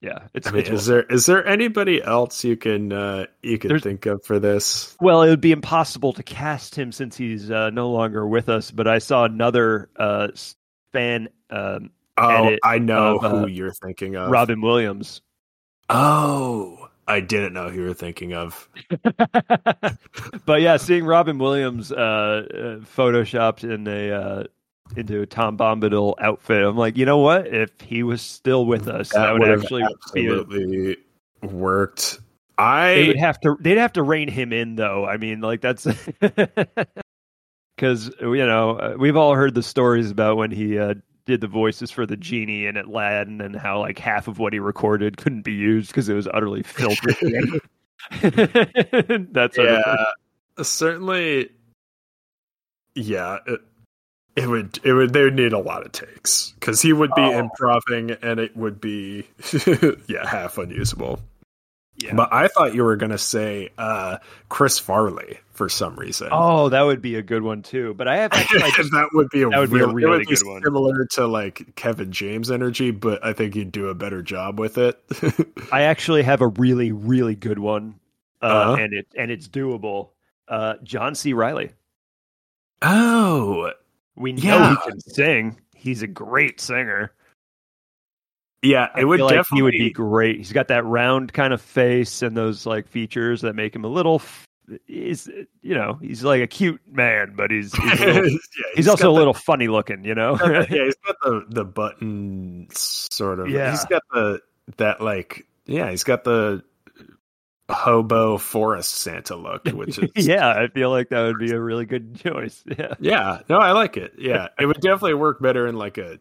yeah. It's. I mean, it's is there is there anybody else you can uh, you can There's- think of for this? Well, it would be impossible to cast him since he's uh, no longer with us. But I saw another uh, fan, um, Oh, edit I know of, uh, who you're thinking of. Robin Williams. Oh, I didn't know who you were thinking of. <laughs> but yeah, seeing Robin Williams uh, uh, photoshopped in a uh, into a Tom Bombadil outfit, I'm like, you know what? If he was still with us, that, would would've actually be. A, absolutely worked. they I would have to. They'd have to rein him in, though. I mean, like that's <laughs> because you know uh, we've all heard the stories about when he uh, did the voices for the genie in Aladdin and how like half of what he recorded couldn't be used because it was utterly filthy. <laughs> That's yeah, certainly. Yeah, it, it would it would they would need a lot of takes because he would be Oh. improving and it would be <laughs> yeah half unusable. yeah. But I thought you were gonna say uh, Chris Farley for some reason. Oh, that would be a good one too. But I have actually, I <laughs> just, that would be a that would be a really would be good one. Similar to like Kevin James energy, but I think you'd do a better job with it. <laughs> I actually have a really, really good one, uh, Uh-huh. and it and it's doable. Uh, John C. Reilly. oh, We know Yeah. he can sing. He's a great singer. yeah, I it would feel like definitely he would be great. He's got that round kind of face and those like features that make him a little. f- He's you know he's like a cute man, but he's he's, a <laughs> little, Yeah, he's got also a the- little funny looking. You know. <laughs> yeah, he's got the the button sort of. Yeah. he's got the that like yeah, he's got the hobo forest Santa look, which <laughs> is yeah, I feel like that would be a really good choice. <laughs> Yeah. yeah. No, I like it. Yeah, <laughs> it would definitely work better in like a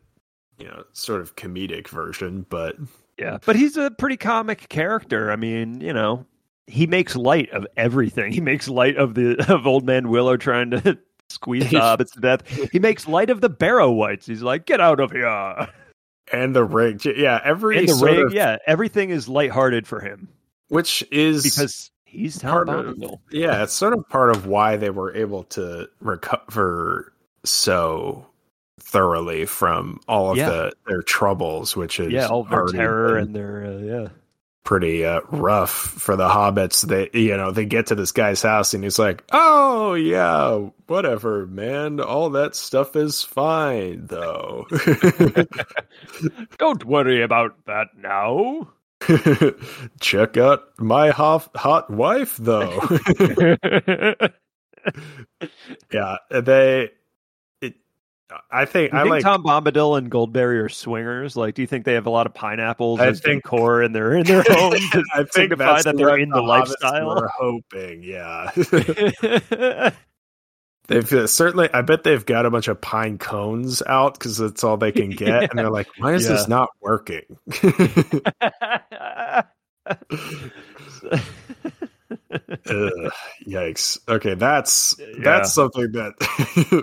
you know sort of comedic version, but Yeah, but he's a pretty comic character. I mean, you know, he makes light of everything. He makes light of the of Old Man Willow trying to squeeze hobbits to death. He makes light of the Barrow Wights. He's like, "Get out of here!" and the rig, yeah, every And the ring, of, yeah, everything is lighthearted for him which is because he's Tom part of- Bombadil. yeah, it's sort of part of why they were able to recover so thoroughly from all of Yeah. the their troubles, which is Yeah, all their terror and their uh, yeah. pretty uh, rough for the hobbits. They you know they get to this guy's house and he's like, "Oh yeah, whatever, man. All that stuff is fine though." <laughs> Don't worry about that now. <laughs> Check out my hot hot wife though. <laughs> yeah, they. It, I think I think like. Tom Bombadil and Goldberry are swingers? Like, do you think they have a lot of pineapples I as think- decor in their in their <laughs> homes to I think that's that they're in the, hobbits lifestyle? Were hoping, yeah. They've uh, certainly. I bet they've got a bunch of pine cones out because that's all they can <laughs> get, and they're like, "Why is Yeah. this not working?" <laughs> Ugh, yikes. Okay, that's Yeah. that's something that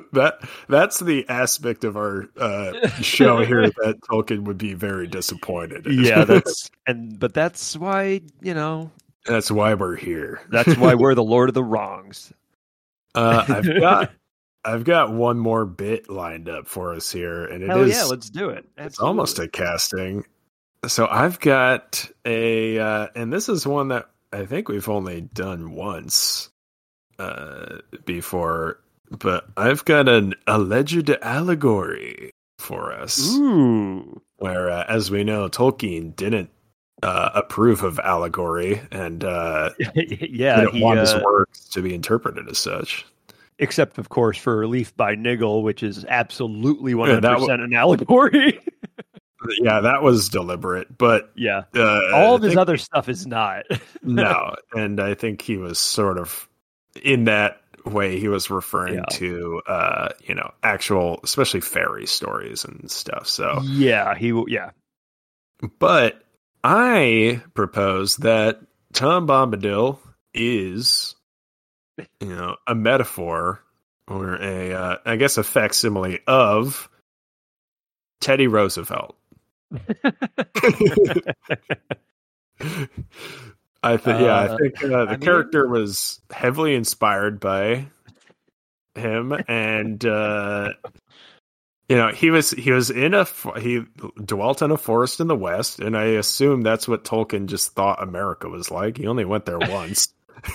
<laughs> that that's the aspect of our uh, show here that Tolkien would be very disappointed. In. yeah, that's and but that's why you know that's why we're here. that's why we're the Lord of the Wrongs. Uh, <laughs> I've got I've got one more bit lined up for us here, and it is Hell yeah, let's do it. it's almost a casting. So I've got a, uh, and this is one that I think we've only done once uh, before, but I've got an alleged allegory for us, Ooh, where, uh, as we know, Tolkien didn't uh, approve of allegory and uh, <laughs> yeah, didn't he, want his uh, works to be interpreted as such. except of course for Leaf by Niggle, which is absolutely one Yeah, one hundred percent an allegory. <laughs> Yeah, that was deliberate, but yeah, uh, all I of his think- other stuff is not. <laughs> no, and I think he was sort of in that way. He was referring Yeah. to uh, you know actual, especially fairy stories and stuff. So, yeah, he w- yeah. but I propose that Tom Bombadil is you know a metaphor or a uh, I guess a facsimile of Teddy Roosevelt. <laughs> I think, yeah, I Uh, think uh, the I mean- character was heavily inspired by him, and uh, you know, he was he was in a he dwelt in a forest in the west, and I assume that's what Tolkien just thought America was like. He only went there <laughs> once, <laughs>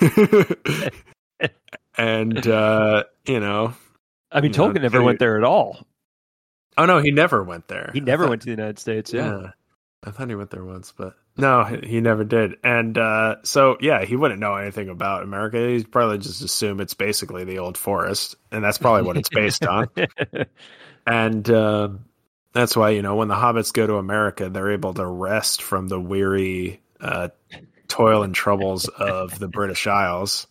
and uh, you know, I mean, You know, Tolkien never Teddy- went there at all. oh no, he never went there. He never thought- went to the United States. Yeah. Yeah. I thought he went there once, but no, he he never did. And uh, so, yeah, he wouldn't know anything about America. He'd probably just assume it's basically the old forest, and that's probably what it's based on. <laughs> And uh, that's why, you know, when the hobbits go to America, they're able to rest from the weary uh, toil and troubles of the British Isles.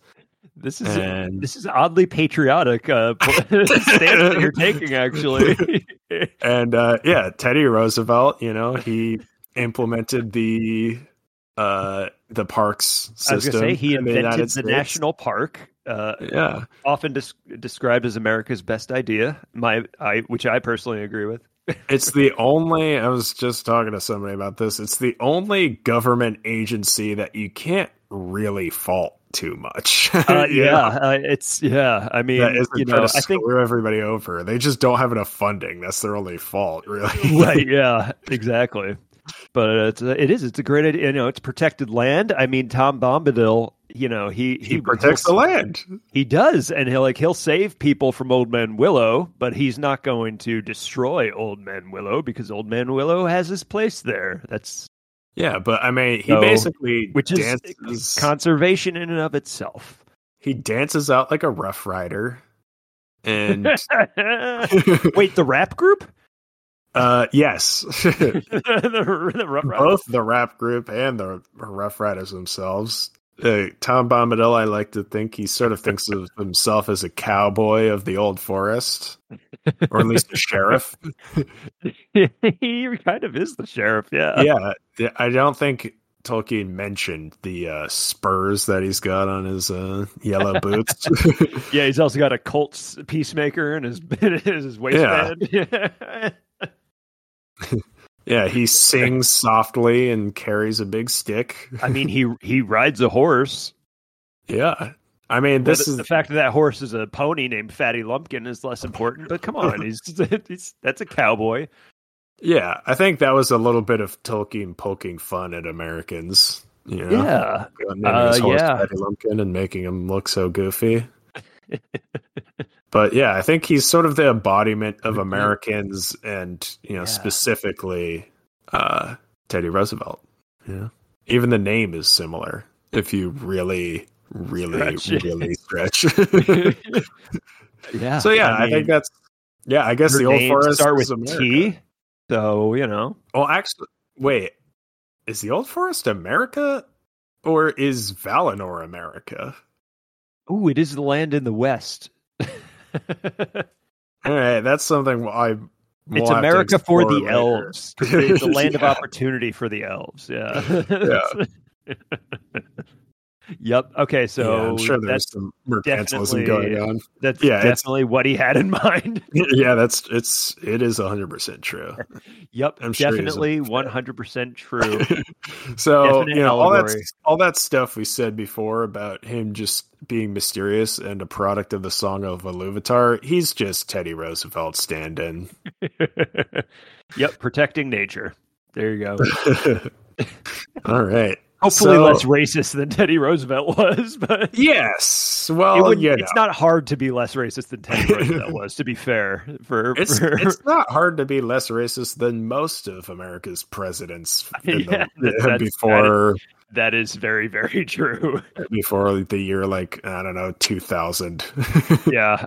This is And this is oddly patriotic uh, <laughs> stance that you're taking. Actually, <laughs> and uh, yeah, Teddy Roosevelt, you know, he implemented the uh the parks I was going to say he invented the States. national park, uh, Yeah, often des- described as America's best idea. My, I, which I personally agree with. <laughs> it's the only. I was just talking to somebody about this. It's the only government agency that you can't really fault too much. <laughs> Uh, yeah, uh, it's yeah. I mean, that isn't you know, to I think screw everybody over. They just don't have enough funding. That's their only fault, really. <laughs> right yeah exactly but it's it is it's a great idea you know it's protected land. I mean tom bombadil you know he he protects the land. he does and he'll like he'll save people from old man willow but he's not going to destroy old man willow because old man willow has his place there. That's Yeah, but I mean, he So- basically which is conservation in and of itself. He dances out like a rough rider, and <laughs> <laughs> wait the rap group uh, yes, <laughs> the, the Rough both the rap group and the Rough Riders themselves. Uh, Tom Bombadil, I like to think he sort of thinks of himself as a cowboy of the old forest, or at least a sheriff. <laughs> he kind of is the sheriff yeah yeah, I don't think Tolkien mentioned the uh, spurs that he's got on his uh, yellow boots. <laughs> Yeah, he's also got a Colts peacemaker in his in his waistband. Yeah. <laughs> yeah, he sings softly and carries a big stick. I mean, he he rides a horse. Yeah. I mean, This this is the fact that that horse is a pony named Fatty Lumpkin is less important. But come on, <laughs> he's, <laughs> he's that's a cowboy. yeah. I think that was a little bit of Tolkien poking fun at Americans. You know? Yeah, naming his Uh, horse yeah. Fatty Lumpkin and making him look so goofy. But yeah, I think he's sort of the embodiment of Americans, and you know, Yeah. specifically uh, Teddy Roosevelt. Yeah, even the name is similar. If you really, really, Stretch. really <laughs> stretch. <laughs> yeah. so yeah, I, mean, think that's yeah. I guess the old forest start is with America. T. So you know, Well, actually, wait. Is the old forest America, or is Valinor America? ooh, it is the land in the west. <laughs> All right, that's something I. It's America for the later. elves. It's a land of opportunity for the elves. Yeah. <laughs> <laughs> yep. Okay. So yeah, I'm sure there's some mercantilism going on. that's yeah, definitely what he had in mind. <laughs> yeah, that's it's it is 100 percent true. <laughs> yep. I'm sure he's a definitely big <laughs> fan. one hundred percent true. so Definite you know all that all that stuff we said before about him just being mysterious and a product of the Song of Iluvatar, he's just Teddy Roosevelt stand-in. yep. Protecting nature. There you go. all right. Hopefully So- less racist than <laughs> Teddy Roosevelt was, <laughs> but Yes. Well, wouldn't- you know. it's not hard to be less racist than Teddy <laughs> Roosevelt was. To be fair, for, It's for it's not hard to be less racist than most of America's presidents in the- that- before that is very very true. before the year like I don't know two thousand. Yeah,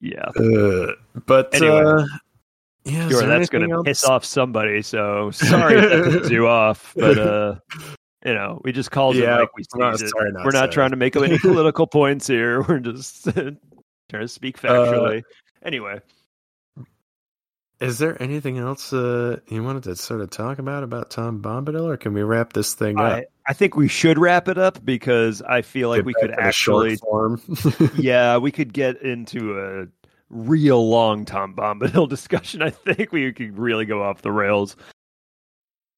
yeah. uh, but Anyway. uh, yeah, Sure, that's going to piss off somebody. So <laughs> sorry if that pisses you off, <laughs> but uh, you know, we just called Yeah, it like we sees it. sorry, not We're not trying to make any <laughs> political points here. We're just trying to speak Uh, factually. anyway, Is there anything else uh, you wanted to sort of talk about about Tom Bombadil, or can we wrap this thing up? I, I think we should wrap it up because I feel like Get we could actually, form. yeah, we could get into a real long Tom Bombadil <laughs> discussion. I think we could really go off the rails,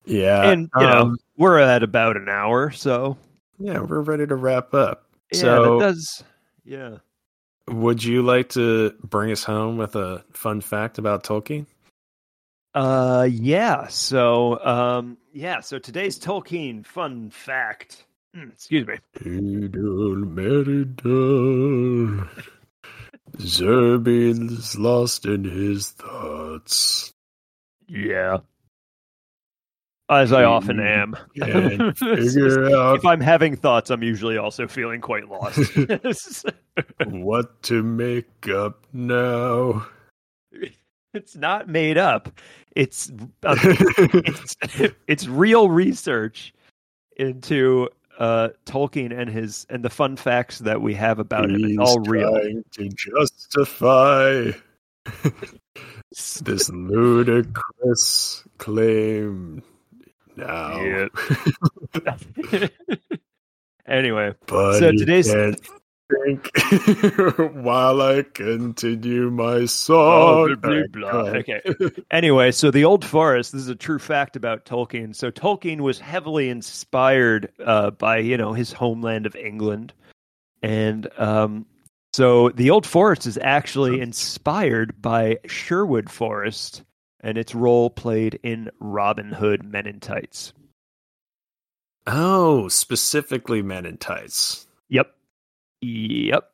yeah, and you know, um, we're at about an hour, so yeah, we're ready to wrap up. yeah, so, that does, yeah. would you like to bring us home with a fun fact about Tolkien? Uh, yeah. So, um, yeah. So today's Tolkien fun fact. Hmm, Excuse me. Zerbin's lost in his thoughts. Yeah. As I often am. Can't <laughs> figure out if I'm having thoughts, I'm usually also feeling quite lost. <laughs> what to make up now. <laughs> it's not made up. It's um, it's it's real research into uh Tolkien and his and the fun facts that we have about him. It's He's all real. trying to justify this ludicrous claim now. Yeah. <laughs> anyway, But So today's- <laughs> while I continue my song. Oh, blah, blah, blah. Okay. anyway, so the Old Forest. This is a true fact about Tolkien. So Tolkien was heavily inspired uh, by you know his homeland of England, and um, so the Old Forest is actually inspired by Sherwood Forest and its role played in Robin Hood Men in Tights. Oh, specifically men in tights. Yep.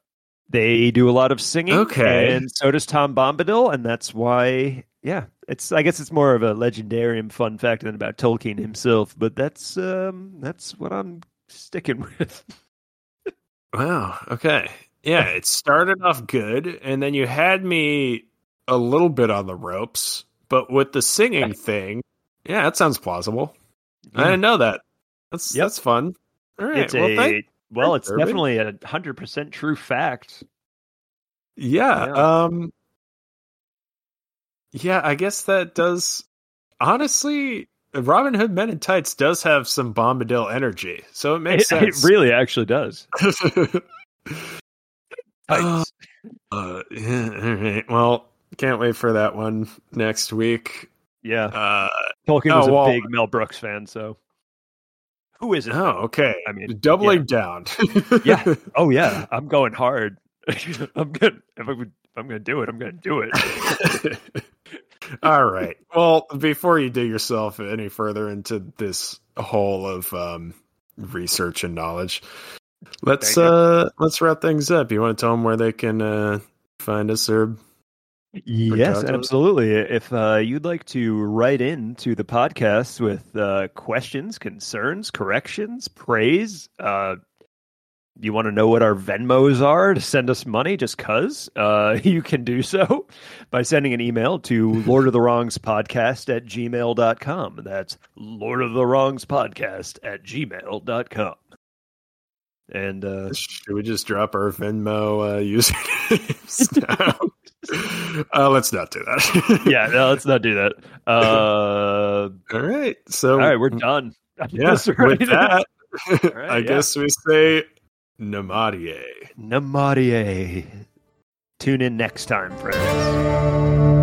They do a lot of singing. Okay. And so does Tom Bombadil, and that's why yeah, it's I guess it's more of a legendarium fun fact than about Tolkien himself, but that's um that's what I'm sticking <laughs> with. Wow. Okay. Yeah, it started off good, and then you had me a little bit on the ropes, but with the singing thing, yeah, that sounds plausible. I didn't know that. That's Yep. that's fun. All right. it's well, a thank- well, it's Irving. definitely a hundred percent true fact. yeah. Yeah. Um. Yeah, I guess that does. Honestly, Robin Hood Men in Tights does have some Bombadil energy, so it <laughs> makes It, it really actually does. <laughs> Uh, uh, yeah, all right. Well, can't wait for that one next week. yeah. Uh, Tolkien oh, was a well- big Mel Brooks fan, so who isn't? oh, okay. I mean, doubling down. Yeah. <laughs> Oh yeah, I'm going hard. <laughs> I'm good. If I'm, if I'm going to do it, I'm going to do it. <laughs> All right. Well, before you dig yourself any further into this hole of um, research and knowledge, let's uh, let's wrap things up. You want to tell them where they can uh, find us, or Yes, talk to us? absolutely. If uh, you'd like to write in to the podcast with uh, questions, concerns, corrections, praise, uh, you want to know what our Venmos are to send us money just because, uh, <laughs> you can do so by sending an email to <laughs> Lord of the Wrongs podcast at gmail.com. That's Lord of the Wrongs podcast at gmail.com. And uh, should we just drop our Venmo uh, <laughs> usernames now? Uh, let's not do that. <laughs> yeah, no, let's not do that. Uh, All right. So all right, we're done. <laughs> yeah. With that, <laughs> right, I yeah. guess we say Namárië. Namárië. Tune in next time, friends.